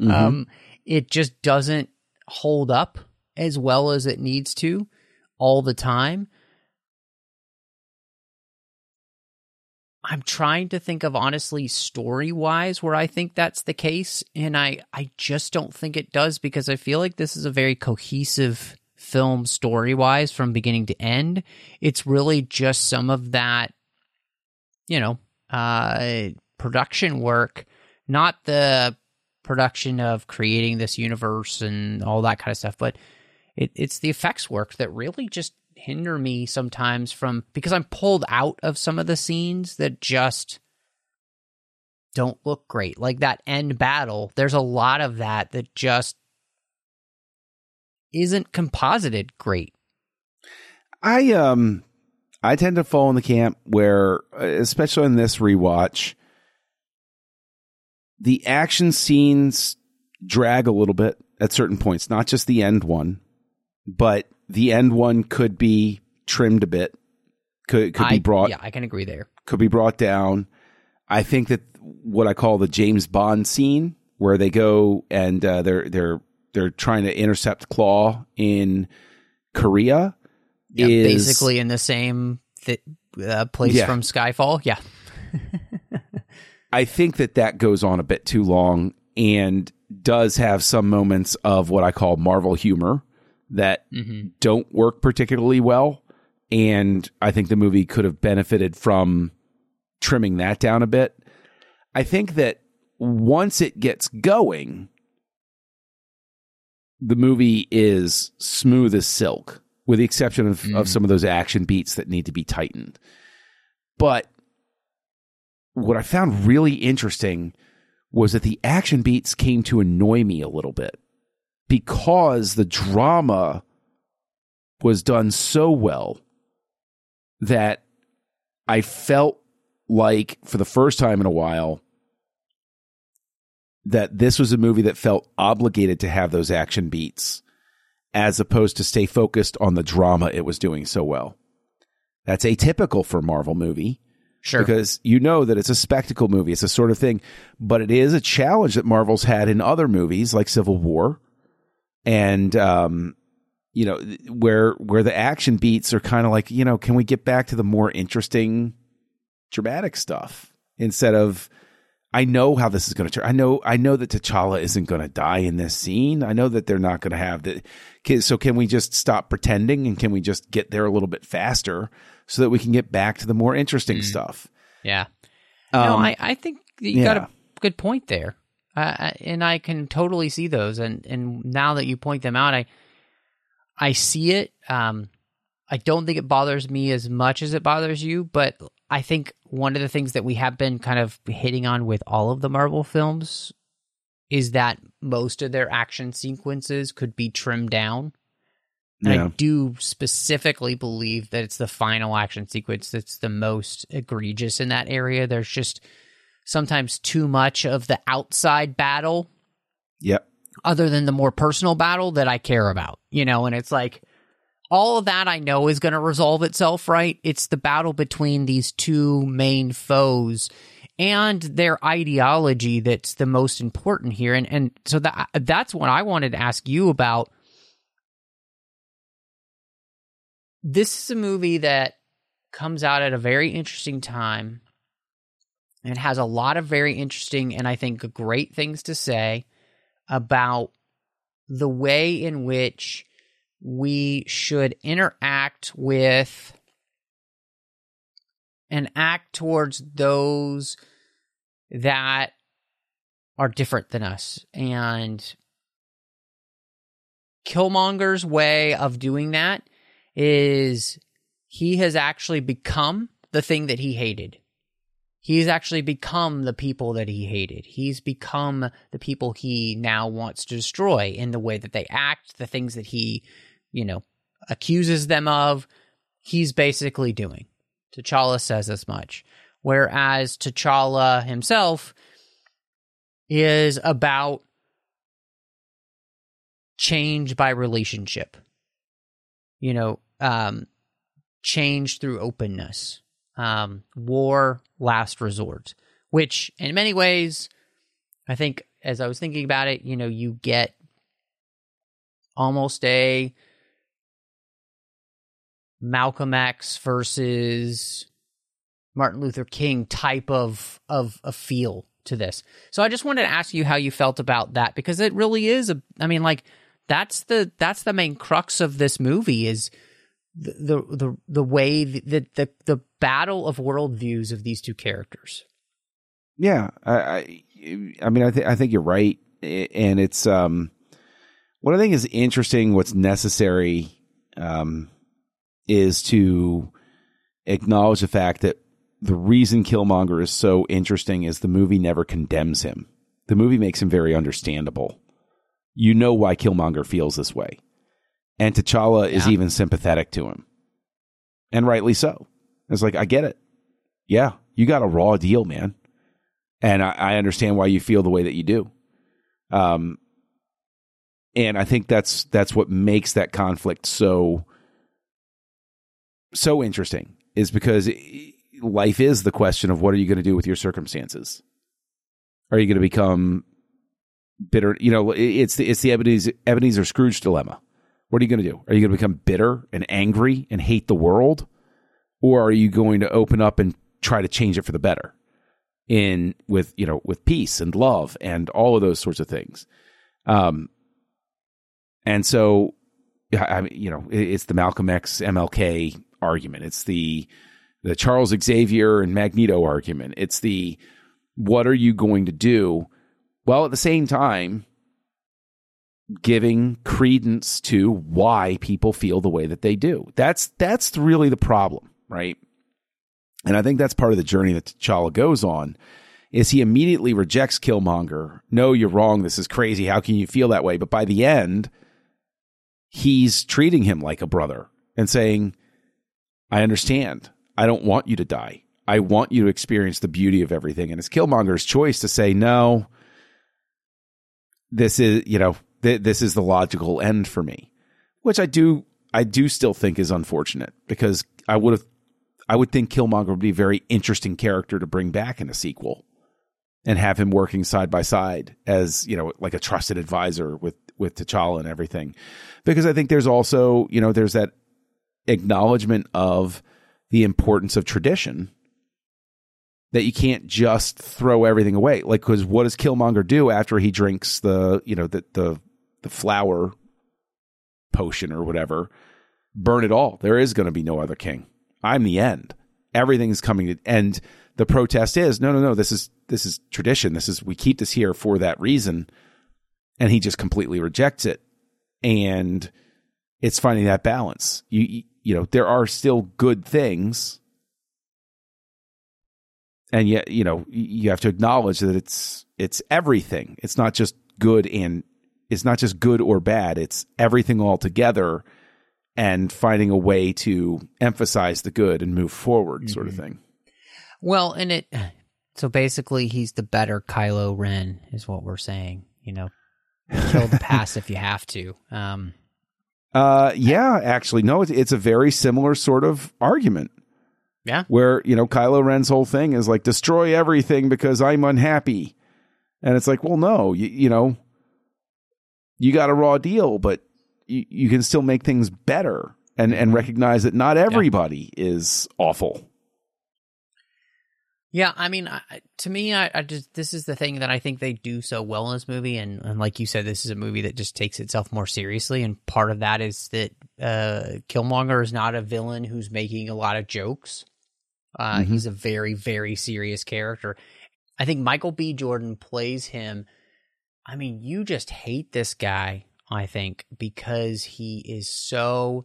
[SPEAKER 2] Mhm.
[SPEAKER 1] Um, it just doesn't hold up as well as it needs to all the time. I'm trying to think of honestly story wise where I think that's the case, and I I just don't think it does because I feel like this is a very cohesive film story wise from beginning to end. It's really just some of that, you know, uh, production work, not the production of creating this universe and all that kind of stuff, but it, it's the effects work that really just hinder me sometimes from because I'm pulled out of some of the scenes that just don't look great. Like that end battle, there's a lot of that that just isn't composited great.
[SPEAKER 2] I um I tend to fall in the camp where, especially in this rewatch, the action scenes drag a little bit at certain points. Not just the end one, but the end one could be trimmed a bit. Could could
[SPEAKER 1] I,
[SPEAKER 2] be brought
[SPEAKER 1] Yeah, I can agree there.
[SPEAKER 2] could be brought down. I think that what I call the James Bond scene, where they go and uh, they're they're they're trying to intercept Klaue in Korea,
[SPEAKER 1] Yeah,
[SPEAKER 2] is
[SPEAKER 1] basically in the same th- uh, place
[SPEAKER 2] Yeah.
[SPEAKER 1] from Skyfall. Yeah.
[SPEAKER 2] I think that that goes on a bit too long and does have some moments of what I call Marvel humor that
[SPEAKER 1] hmm
[SPEAKER 2] don't work particularly well. And I think the movie could have benefited from trimming that down a bit. I think that once it gets going, the movie is smooth as silk, with the exception of,
[SPEAKER 1] Mm.
[SPEAKER 2] of some of those action beats that need to be tightened. But what I found really interesting was that the action beats came to annoy me a little bit because the drama was done so well that I felt like for the first time in a while that this was a movie that felt obligated to have those action beats as opposed to stay focused on the drama it was doing so well. That's atypical for a Marvel movie
[SPEAKER 1] Sure.
[SPEAKER 2] because you know that it's a spectacle movie. It's a sort of thing, but it is a challenge that Marvel's had in other movies like Civil War, and um, you know, where where the action beats are kind of like, you know, can we get back to the more interesting dramatic stuff instead of I know how this is going to turn. I know I know that T'Challa isn't going to die in this scene. I know that they're not going to have the so can we just stop pretending and can we just get there a little bit faster so that we can get back to the more interesting mm. stuff?
[SPEAKER 1] Yeah. Um, no, I I think you yeah. got a good point there. Uh, and I can totally see those and and now that you point them out I I see it um I don't think it bothers me as much as it bothers you, but I think one of the things that we have been kind of hitting on with all of the Marvel films is that most of their action sequences could be trimmed down. And yeah. I do specifically believe that it's the final action sequence that's the most egregious in that area. There's just sometimes too much of the outside battle.
[SPEAKER 2] Yep.
[SPEAKER 1] Other than the more personal battle that I care about, you know, and it's like all of that I know is going to resolve itself, right? It's the battle between these two main foes and their ideology that's the most important here. And and so that that's what I wanted to ask you about. This is a movie that comes out at a very interesting time and has a lot of very interesting and I think great things to say about the way in which we should interact with and act towards those that are different than us. And Killmonger's way of doing that is he has actually become the thing that he hated. He's actually become the people that he hated. He's become the people he now wants to destroy in the way that they act, the things that he you know, accuses them of, he's basically doing. T'Challa says as much. Whereas T'Challa himself is about change by relationship. You know, um, change through openness. Um, war, last resort. Which, in many ways, I think, as I was thinking about it, you know, you get almost a Malcolm X versus Martin Luther King type of of a feel to this. So I just wanted to ask you how you felt about that because it really is a I mean like that's the that's the main crux of this movie is the the the, way that the the battle of worldviews of these two characters.
[SPEAKER 2] Yeah, I I, I mean I think I think you're right and it's um what I think is interesting what's necessary um is to acknowledge the fact that the reason Killmonger is so interesting is the movie never condemns him. The movie makes him very understandable. You know why Killmonger feels this way. And T'Challa yeah. is even sympathetic to him. And rightly so. It's like, I get it. Yeah, you got a raw deal, man. And I, I understand why you feel the way that you do. Um, and I think that's that's what makes that conflict so so interesting is because life is the question of what are you going to do with your circumstances? Are you going to become bitter? You know, it's the it's the Ebenezer, Ebenezer Scrooge dilemma. What are you going to do? Are you going to become bitter and angry and hate the world, or are you going to open up and try to change it for the better? In with you know with peace and love and all of those sorts of things. Um, and so, I mean, you know, it's the Malcolm X MLK argument. It's the the Charles Xavier and Magneto argument. It's the what are you going to do? Well, at the same time, giving credence to why people feel the way that they do. That's that's really the problem, right? And I think that's part of the journey that T'Challa goes on. Is he immediately rejects Killmonger? No, you're wrong. This is crazy. How can you feel that way? But by the end, he's treating him like a brother and saying, I understand. I don't want you to die. I want you to experience the beauty of everything. And it's Killmonger's choice to say, no, this is, you know, th- this is the logical end for me, which I do, I do still think is unfortunate because I would have, I would think Killmonger would be a very interesting character to bring back in a sequel and have him working side by side as, you know, like a trusted advisor with, with T'Challa and everything, because I think there's also you know there's that acknowledgement of the importance of tradition that you can't just throw everything away. Like, because what does Killmonger do after he drinks the you know the the the flower potion or whatever? Burn it all. There is going to be no other king. I'm the end. Everything's coming to end. The protest is no, no, no. This is this is tradition. This is we keep this here for that reason, and he just completely rejects it. And it's finding that balance. You you, know there are still good things and yet you know you have to acknowledge that it's it's everything it's not just good and it's not just good or bad it's everything all together and finding a way to emphasize the good and move forward mm-hmm. sort of thing
[SPEAKER 1] well and it so basically he's the better kylo ren is what we're saying you know kill the past if you have to um
[SPEAKER 2] uh yeah actually no it's, it's a very similar sort of argument
[SPEAKER 1] yeah.
[SPEAKER 2] Where, you know, Kylo Ren's whole thing is like destroy everything because I'm unhappy. And it's like, well, no, you, you know, you got a raw deal, but you, you can still make things better and, and recognize that not everybody yeah. is awful.
[SPEAKER 1] Yeah, I mean, I, to me, I, I, just this is the thing that I think they do so well in this movie, and, and like you said, this is a movie that just takes itself more seriously, and part of that is that uh, Killmonger is not a villain who's making a lot of jokes. Uh, mm-hmm. He's a very, very serious character. I think Michael B. Jordan plays him. I mean, you just hate this guy, I think, because he is so.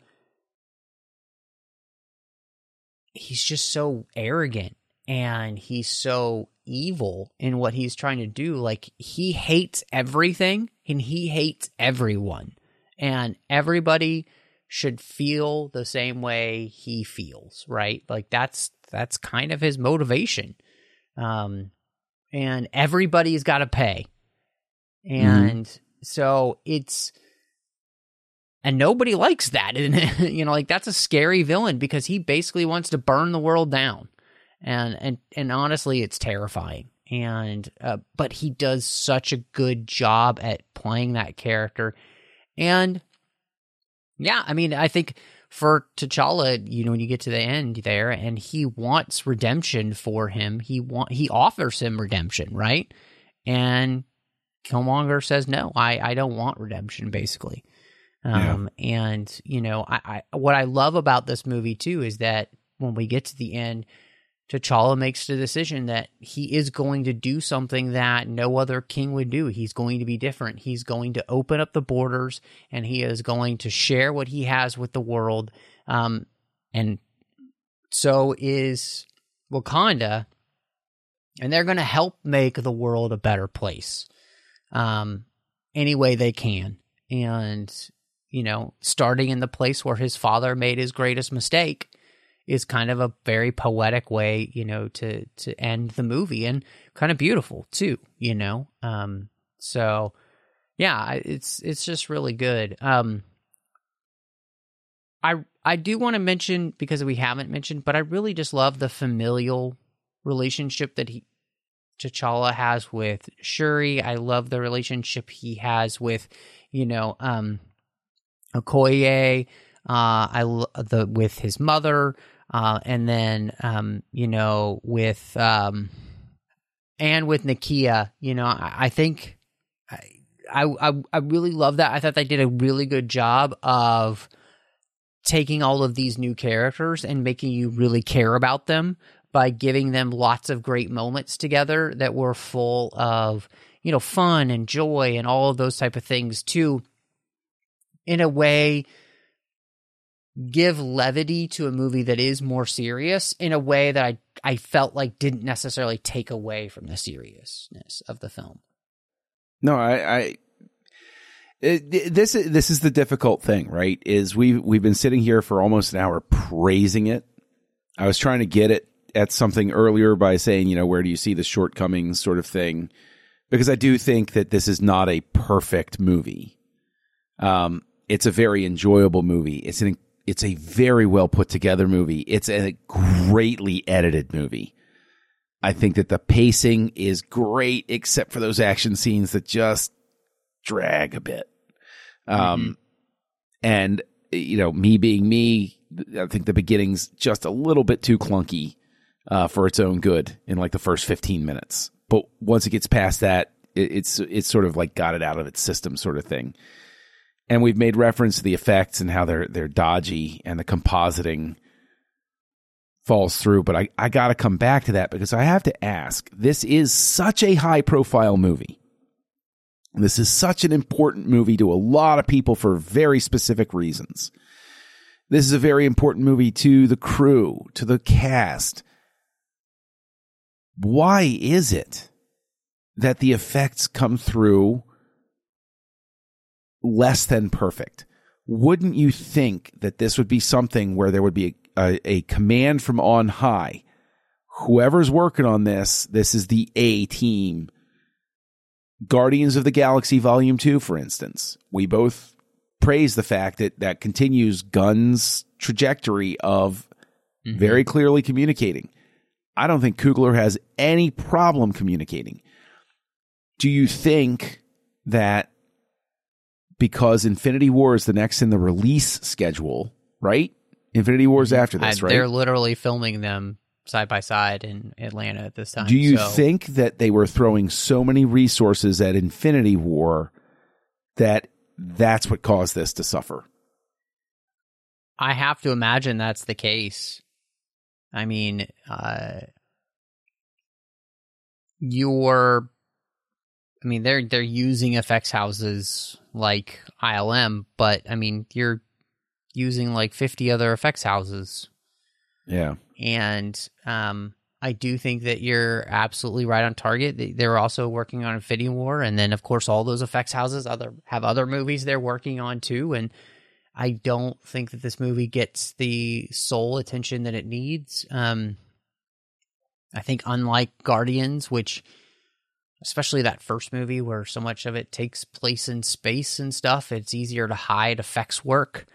[SPEAKER 1] He's just so arrogant and he's so evil in what he's trying to do. Like, he hates everything and he hates everyone. And everybody should feel the same way he feels, right? Like, that's that's kind of his motivation. Um, and everybody's got to pay. Mm-hmm. And mm-hmm. so it's, and nobody likes that. And, you know, like that's a scary villain because he basically wants to burn the world down. And, and, and honestly, it's terrifying. And, uh, but he does such a good job at playing that character. And yeah, I mean, I think for T'Challa, you know, when you get to the end there, and he wants redemption for him, he want he offers him redemption, right? And Killmonger says, "No, I I don't want redemption." Basically, um, yeah. and you know, I, I what I love about this movie too is that when we get to the end, T'Challa makes the decision that he is going to do something that no other king would do. He's going to be different. He's going to open up the borders and he is going to share what he has with the world. Um, and so is Wakanda. And they're going to help make the world a better place um, any way they can. And, you know, starting in the place where his father made his greatest mistake is kind of a very poetic way, you know, to to end the movie and kind of beautiful too, you know. Um so yeah, it's it's just really good. Um I I do want to mention because we haven't mentioned, but I really just love the familial relationship that he T'Challa has with Shuri. I love the relationship he has with, you know, um Okoye, uh I the with his mother uh, and then um, you know with um, and with Nakia, you know, I, I think I, I I really love that. I thought they did a really good job of taking all of these new characters and making you really care about them by giving them lots of great moments together that were full of you know fun and joy and all of those type of things too in a way give levity to a movie that is more serious in a way that I I felt like didn't necessarily take away from the seriousness of the film.
[SPEAKER 2] No, I, I it, this this is the difficult thing, right? Is we we've, we've been sitting here for almost an hour praising it. I was trying to get it at something earlier by saying, you know, where do you see the shortcomings, sort of thing, because I do think that this is not a perfect movie. Um, it's a very enjoyable movie. It's an it's a very well put together movie. It's a greatly edited movie. I think that the pacing is great, except for those action scenes that just drag a bit. Um, and you know, me being me, I think the beginning's just a little bit too clunky uh, for its own good in like the first 15 minutes. But once it gets past that, it, it's it's sort of like got it out of its system, sort of thing. And we've made reference to the effects and how they're they're dodgy and the compositing falls through. But I, I got to come back to that because I have to ask this is such a high profile movie. This is such an important movie to a lot of people for very specific reasons. This is a very important movie to the crew, to the cast. Why is it that the effects come through less than perfect? Wouldn't you think that this would be something where there would be a, a, command from on high? Whoever's working on this, this is the A team Guardians of the Galaxy Volume 2, for instance, we both praise the fact that that continues Gunn's trajectory of mm-hmm. very clearly communicating. I don't think Coogler has any problem communicating. Do you think that because Infinity War is the next in the release schedule, right? Infinity War is mm-hmm. after this, I, right?
[SPEAKER 1] They're literally filming them side by side in Atlanta at this time.
[SPEAKER 2] Do you so. think that they were throwing so many resources at Infinity War that that's what caused this to suffer?
[SPEAKER 1] I have to imagine that's the case. I mean, uh, you're, I mean, they're they're using effects houses like ILM, but I mean, you're using like fifty other effects houses.
[SPEAKER 2] Yeah
[SPEAKER 1] and um, I do think that you're absolutely right on target. They're also working on Infinity War, and then of course all those effects houses other have other movies they're working on too. And I don't think that this movie gets the sole attention that it needs. Um, I think unlike Guardians, which especially that first movie where so much of it takes place in space and stuff, it's easier to hide effects work.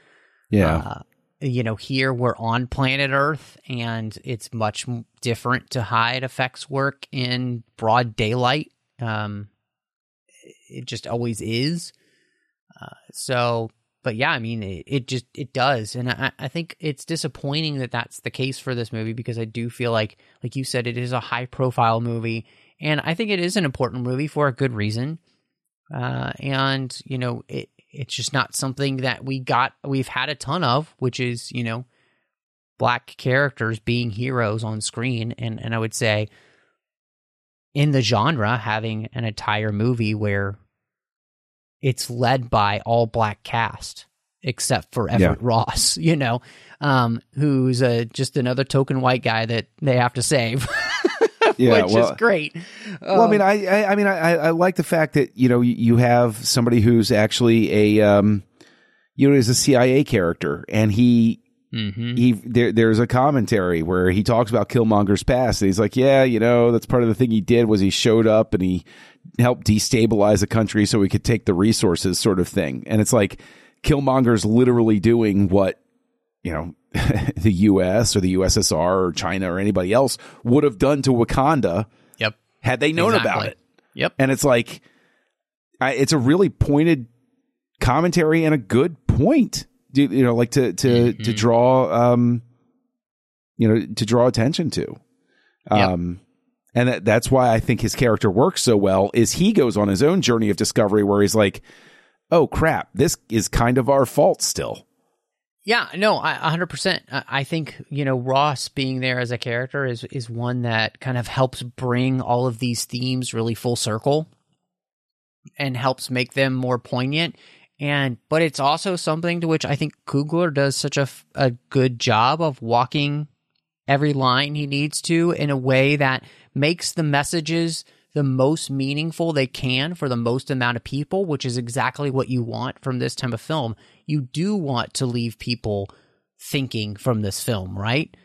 [SPEAKER 2] Yeah. Uh,
[SPEAKER 1] you know, here we're on planet Earth and it's much different to hide effects work in broad daylight. Um, it just always is. Uh, so, but yeah, I mean, it, it just, it does. And I, I think it's disappointing that that's the case for this movie because I do feel like, like you said, it is a high profile movie. And I think it is an important movie for a good reason. Uh, and, you know, it, it's just not something that we got we've had a ton of which is you know black characters being heroes on screen and and i would say in the genre having an entire movie where it's led by all black cast except for Everett yeah. Ross, you know, um, who's uh, just another token white guy that they have to save. yeah, which well, is great.
[SPEAKER 2] Well, um, I mean, I, I, I mean, I, I like the fact that you know you have somebody who's actually a, um, you know, is a CIA character, and he Mm-hmm. He there, there's a commentary where he talks about Killmonger's past, and he's like, "Yeah, you know, that's part of the thing he did was he showed up and he helped destabilize a country so we could take the resources, sort of thing." And it's like Killmonger's literally doing what you know the U.S. or the USSR or China or anybody else would have done to Wakanda.
[SPEAKER 1] Yep.
[SPEAKER 2] Had they known exactly. about it.
[SPEAKER 1] Yep.
[SPEAKER 2] And it's like, I, it's a really pointed commentary and a good point. You, you know, like to to mm-hmm. to draw, um, you know, to draw attention to. Um, yep. And that, that's why I think his character works so well. Is he goes on his own journey of discovery where he's like, "Oh crap, this is kind of our fault still."
[SPEAKER 1] Yeah, no, I, 100%. I think, you know, Ross being there as a character is is one that kind of helps bring all of these themes really full circle and helps make them more poignant. And but it's also something to which I think Coogler does such a, a good job of walking every line he needs to in a way that makes the messages the most meaningful they can for the most amount of people, which is exactly what you want from this type of film. You do want to leave people thinking from this film, right?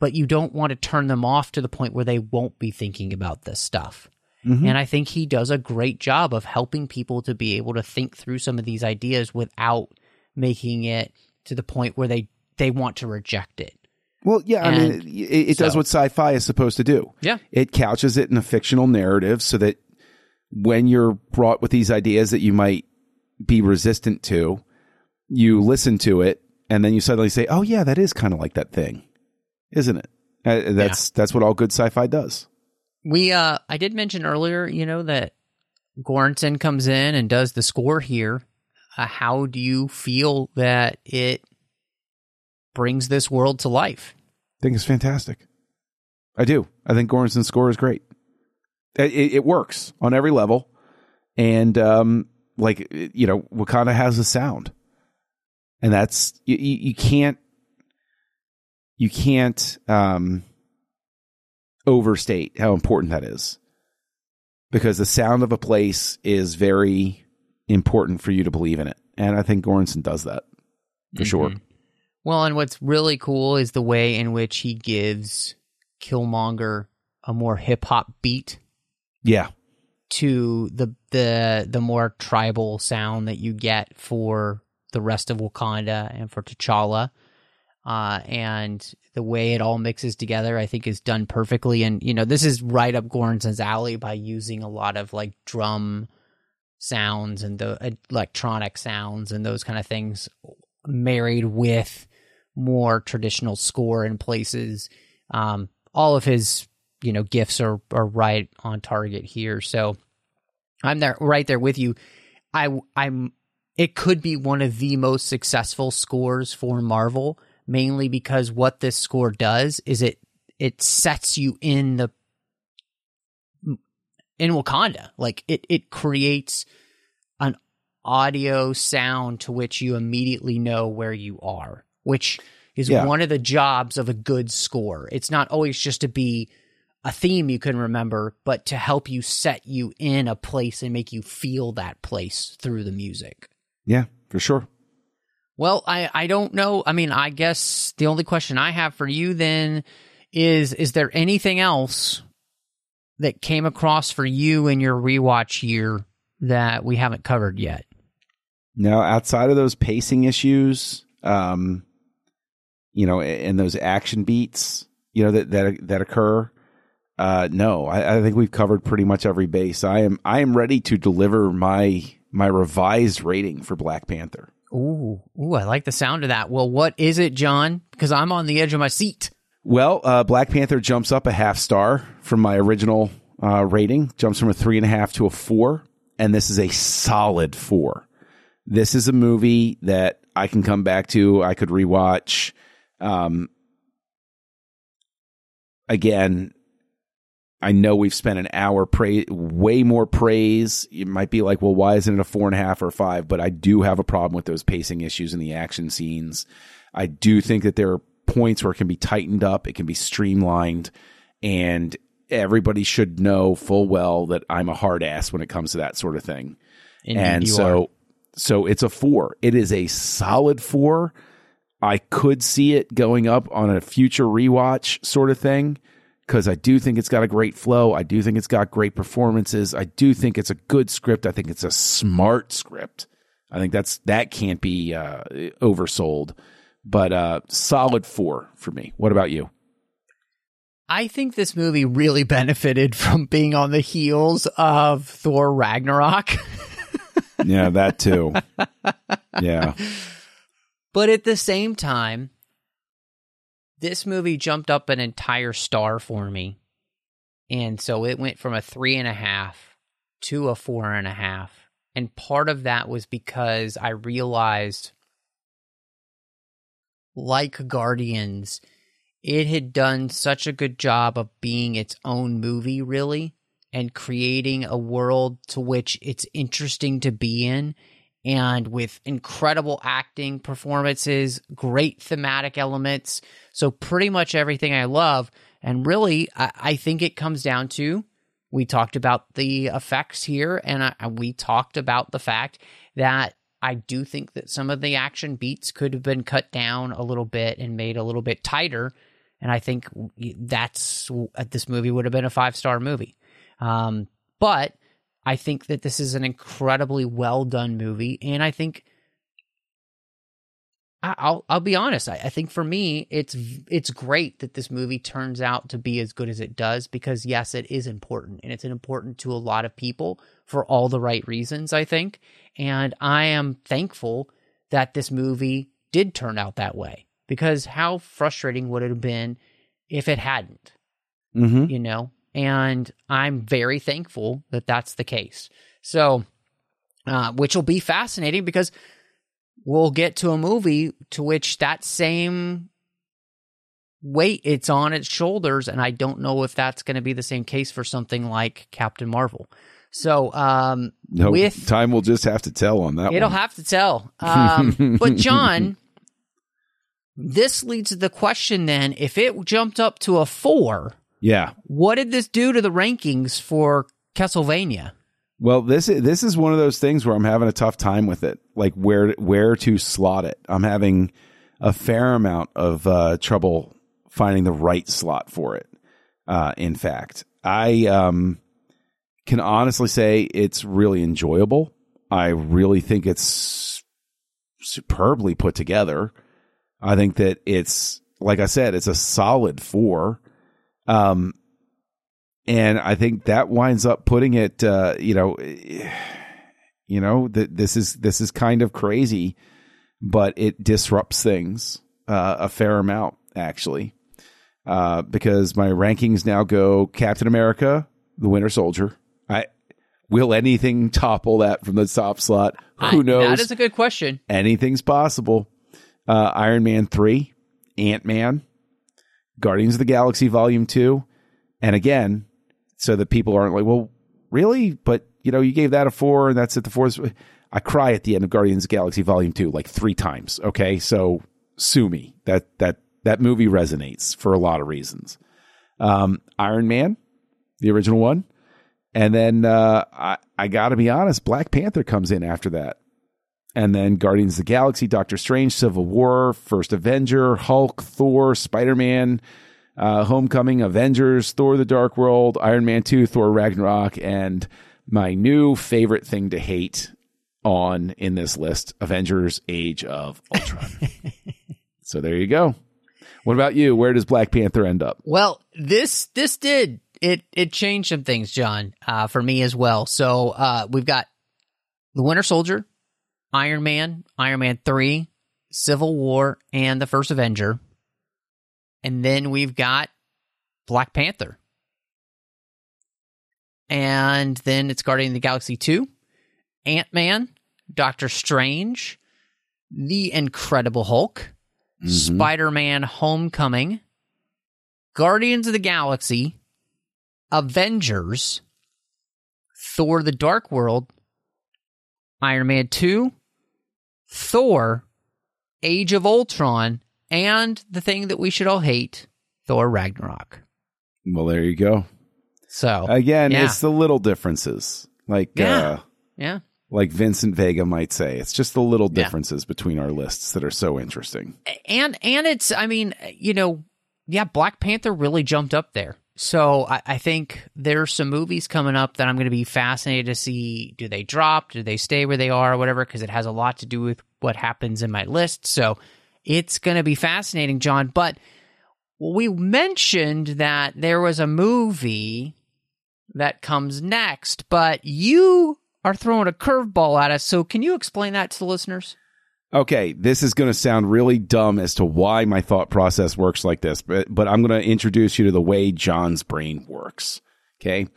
[SPEAKER 1] But you don't want to turn them off to the point where they won't be thinking about this stuff. Mm-hmm. And I think he does a great job of helping people to be able to think through some of these ideas without making it to the point where they they want to reject it.
[SPEAKER 2] Well, yeah, and, I mean, it, it so, does what sci-fi is supposed to do.
[SPEAKER 1] Yeah,
[SPEAKER 2] it couches it in a fictional narrative so that when you're brought with these ideas that you might be resistant to. You listen to it, and then you suddenly say, "Oh yeah, that is kind of like that thing, isn't it?" Uh, that's that's what all good sci-fi does.
[SPEAKER 1] We uh I did mention earlier, you know, that Göransson comes in and does the score here. Uh, how do you feel that it brings this world to life?
[SPEAKER 2] I think it's fantastic. I do. I think Göransson's score is great. It, it, it works on every level, and um, like you know, Wakanda has a sound, and that's you, you can't you can't um, overstate how important that is because the sound of a place is very important for you to believe in it, and I think Göransson does that for sure.
[SPEAKER 1] Well, and what's really cool is the way in which he gives Killmonger a more hip hop beat
[SPEAKER 2] Yeah,
[SPEAKER 1] to the the the more tribal sound that you get for the rest of Wakanda and for T'Challa. Uh, and the way it all mixes together, I think, is done perfectly. And you know, this is right up Goransson's alley by using a lot of like drum sounds and the electronic sounds and those kind of things, married with more traditional score in places. Um, all of his you know gifts are are right on target here. So I'm there right there with you. I I'm it could be one of the most successful scores for Marvel mainly because what this score does is it it sets you in the in Wakanda. Like it it creates an audio sound to which you immediately know where you are, which is
[SPEAKER 2] Yeah.
[SPEAKER 1] one of the jobs of a good score. It's not always just to be a theme you can remember, but to help you set you in a place and make you feel that place through the music.
[SPEAKER 2] yeah, for sure.
[SPEAKER 1] Well, I, I don't know. I mean, I guess the only question I have for you then is is there anything else that came across for you in your rewatch year that we haven't covered yet?
[SPEAKER 2] Now, outside of those pacing issues, um, you know, and those action beats, you know, that that that occur, uh, no, I, I think we've covered pretty much every base. I am I am ready to deliver my my revised rating for Black Panther.
[SPEAKER 1] Ooh, ooh, I like the sound of that. Well, what is it, John? Because I'm on the edge of my seat.
[SPEAKER 2] Well, uh, Black Panther jumps up a half star from my original uh, rating, jumps from a three and a half to a four, and this is a solid four. This is a movie that I can come back to. I could rewatch. Um, again, I know we've spent an hour praise, way more praise. You might be like, well, why isn't it a four and a half or a five? But I do have a problem with those pacing issues in the action scenes. I do think that there are points where it can be tightened up, it can be streamlined, and everybody should know full well that I'm a hard ass when it comes to that sort of thing.
[SPEAKER 1] Indeed
[SPEAKER 2] and so,
[SPEAKER 1] are.
[SPEAKER 2] so it's a four. It is a solid four. I could see it going up on a future rewatch sort of thing because I do think it's got a great flow. I do think it's got great performances. I do think it's a good script. I think it's a smart script. I think that's that can't be uh, oversold. But uh, solid four for me. What about you?
[SPEAKER 1] I think this movie really benefited from being on the heels of Thor Ragnarok.
[SPEAKER 2] Yeah, that too. yeah,
[SPEAKER 1] But at the same time, this movie jumped up an entire star for me. And so it went from a three and a half to a four and a half. And part of that was because I realized, like Guardians, it had done such a good job of being its own movie, really, and creating a world to which it's interesting to be in and with incredible acting performances, great thematic elements. So, pretty much everything I love. And really, I, I think it comes down to we talked about the effects here, and I, we talked about the fact that I do think that some of the action beats could have been cut down a little bit and made a little bit tighter. And I think that's this movie would have been a five star movie. Um, but I think that this is an incredibly well done movie, and I think I- I'll I'll be honest. I, I think for me, it's it's great that this movie turns out to be as good as it does because yes, it is important and it's important to a lot of people for all the right reasons. I think, and I am thankful that this movie did turn out that way because how frustrating would it have been if it hadn't?
[SPEAKER 2] Mm-hmm.
[SPEAKER 1] You know, and I'm very thankful that that's the case. So, uh, which will be fascinating because we'll get to a movie to which that same weight it's on its shoulders and i don't know if that's going to be the same case for something like captain marvel so um
[SPEAKER 2] No,
[SPEAKER 1] with
[SPEAKER 2] time will just have to tell on that
[SPEAKER 1] it'll
[SPEAKER 2] one.
[SPEAKER 1] have to tell um but john this leads to the question then if it jumped up to a four
[SPEAKER 2] yeah.
[SPEAKER 1] what did this do to the rankings for castlevania
[SPEAKER 2] Well, this is, this is one of those things where I'm having a tough time with it, like where where to slot it. I'm having a fair amount of uh, trouble finding the right slot for it. Uh, in fact, I um, can honestly say it's really enjoyable. I really think it's superbly put together. I think that it's like I said, it's a solid four. Um, and I think that winds up putting it, uh, you know, you know that this is this is kind of crazy, but it disrupts things uh, a fair amount actually, uh, because my rankings now go Captain America, the Winter Soldier. I will anything topple that from the top slot? Who
[SPEAKER 1] I-
[SPEAKER 2] knows?
[SPEAKER 1] that is a good question
[SPEAKER 2] anything's possible. Uh, Iron Man 3, Ant Man, Guardians of the Galaxy Volume 2. And again, so that people aren't like, well, really? But, you know, you gave that a four and that's at the fourth. I cry at the end of Guardians of the Galaxy Volume 2 like three times. Okay. So sue me. That, that, that movie resonates for a lot of reasons. Um, Iron Man, the original one. And then uh, I, I got to be honest, Black Panther comes in after that and then Guardians of the Galaxy, Doctor Strange, Civil War, First Avenger, Hulk, Thor, Spider Man, uh, Homecoming, Avengers, Thor: The Dark World, Iron Man Two, Thor: Ragnarok, and my new favorite thing to hate on in this list, Avengers: Age of Ultron. so there you go. What about you? Where does Black Panther end up?
[SPEAKER 1] Well, this this did it it changed some things, John, uh, for me as well. So uh, we've got the Winter Soldier, Iron Man, Iron Man three, Civil War, and the First Avenger, and then we've got Black Panther, and then it's Guardian of the Galaxy two, Ant Man, Doctor Strange, the Incredible Hulk,
[SPEAKER 2] Mhm.
[SPEAKER 1] Spider Man Homecoming, Guardians of the Galaxy, Avengers, Thor the Dark World, Iron Man 2, Thor, Age of Ultron, and the thing that we should all hate, Thor Ragnarok.
[SPEAKER 2] Well, there you go.
[SPEAKER 1] So,
[SPEAKER 2] Again,
[SPEAKER 1] Yeah.
[SPEAKER 2] it's the little differences. Like
[SPEAKER 1] Yeah.
[SPEAKER 2] uh
[SPEAKER 1] yeah.
[SPEAKER 2] like Vincent Vega might say. It's just the little
[SPEAKER 1] Yeah.
[SPEAKER 2] differences between our lists that are so interesting.
[SPEAKER 1] and and it's i mean you know yeah black panther really jumped up there so i, I think there's some movies coming up that i'm going to be fascinated to see do they drop? Do they stay where they are or whatever? Because it has a lot to do with what happens in my list. So it's going to be fascinating john. But we mentioned that there was a movie that comes next but you are throwing a curveball at us. So can you explain that to the listeners
[SPEAKER 2] Okay, this is going to sound really dumb as to why my thought process works like this, but but I'm going to introduce you to the way John's brain works. Okay?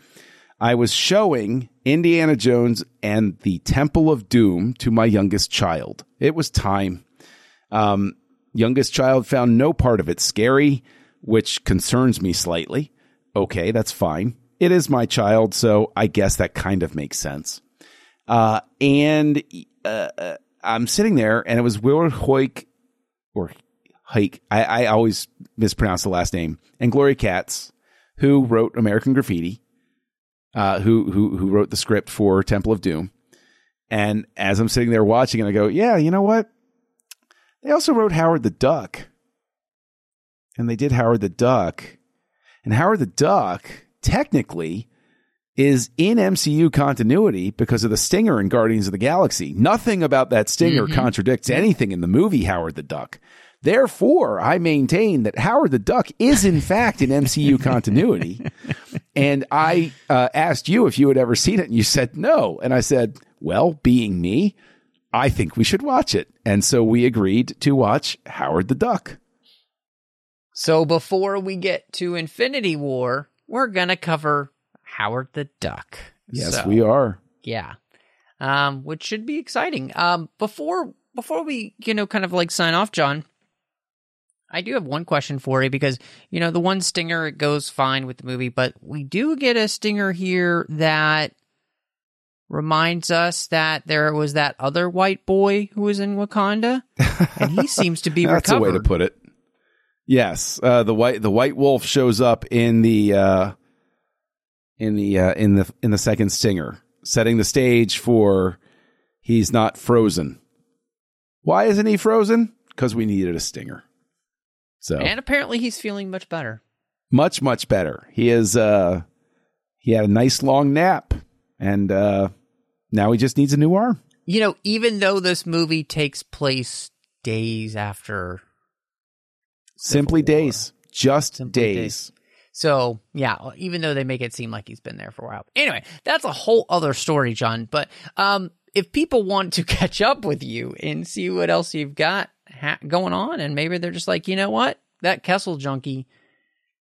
[SPEAKER 2] I was showing Indiana Jones and the Temple of Doom to my youngest child. It was time. Um, youngest child found no part of it scary, which concerns me slightly. Okay, that's fine. It is my child, so I guess that kind of makes sense. Uh, and uh, uh, I'm sitting there, and it was Willard Hoyk or Hike. I, I always mispronounce the last name, and Gloria Katz, who wrote American Graffiti, uh, who who who wrote the script for Temple of Doom. And as I'm sitting there watching, and I go, yeah, you know what? They also wrote Howard the Duck, and they did Howard the Duck, and Howard the Duck technically is in MCU continuity because of the stinger in Guardians of the Galaxy. Nothing about that stinger contradicts anything in the movie Howard the Duck. Therefore, I maintain that Howard the Duck is in fact in MCU continuity. And I uh, asked you if you had ever seen it, and you said no. And I said, well, being me, I think we should watch it. And so we agreed to watch Howard the Duck.
[SPEAKER 1] So before we get to Infinity War, we're gonna cover Howard the Duck.
[SPEAKER 2] Yes,
[SPEAKER 1] So,
[SPEAKER 2] we are.
[SPEAKER 1] Yeah. Um, which should be exciting. Um, before before we, you know, kind of like sign off, John, I do have one question for you because, you know, the one stinger it goes fine with the movie, but we do get a stinger here that reminds us that there was that other white boy who was in Wakanda, and he seems to be
[SPEAKER 2] That's
[SPEAKER 1] recovered.
[SPEAKER 2] a way to put it. Yes, uh, the white the white wolf shows up in the uh, in the uh, in the in the second stinger, setting the stage for he's not frozen. Why isn't he frozen? Because we needed a stinger. So
[SPEAKER 1] And apparently he's feeling much better.
[SPEAKER 2] much much better. He is uh, he had a nice long nap, and uh, now he just needs a new arm.
[SPEAKER 1] You know, even though this movie takes place days after
[SPEAKER 2] Civil
[SPEAKER 1] War.
[SPEAKER 2] days, just
[SPEAKER 1] Simply
[SPEAKER 2] days.
[SPEAKER 1] days. So yeah, even though they make it seem like he's been there for a while. Anyway, that's a whole other story, John. But um, if people want to catch up with you and see what else you've got ha- going on, and maybe they're just like, you know what, that Kessel junkie,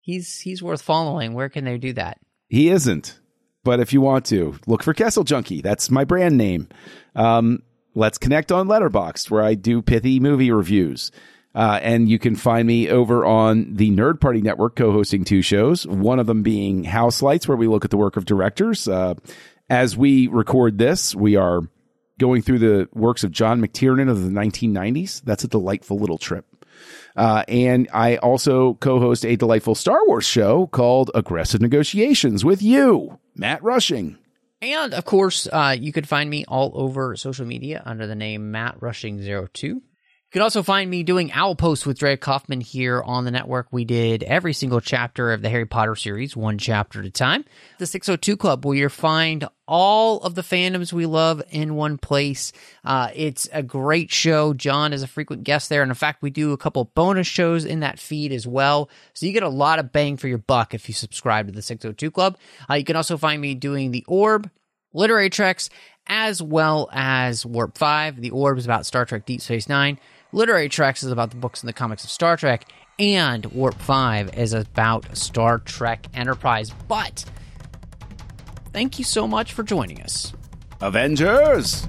[SPEAKER 1] he's he's worth following. Where can they do that?
[SPEAKER 2] He isn't. But if you want to, look for Kessel Junkie. That's my brand name. Um, let's connect on Letterboxd, where I do pithy movie reviews. Uh, and you can find me over on the Nerd Party Network, co-hosting two shows. One of them being House Lights, where we look at the work of directors. Uh, as we record this, we are going through the works of John McTiernan of the 1990s. That's a delightful little trip. Uh, and I also co-host a delightful Star Wars show called Aggressive Negotiations with you, Matt Rushing.
[SPEAKER 1] And of course, uh, you could find me all over social media under the name Matt Rushing 02. You can also find me doing Owl Post with Dre Kaufman here on the network. We did every single chapter of the Harry Potter series, one chapter at a time. The 602 Club, where you find all of the fandoms we love in one place. Uh, it's a great show. John is a frequent guest there. And in fact, we do a couple bonus shows in that feed as well. So you get a lot of bang for your buck if you subscribe to the 602 Club. Uh, you can also find me doing The Orb, Literary Treks, as well as Warp 5. The Orb is about Star Trek Deep Space Nine. Literary Treks is about the books and the comics of Star Trek. And Warp 5 is about Star Trek Enterprise. But thank you so much for joining us.
[SPEAKER 2] Avengers!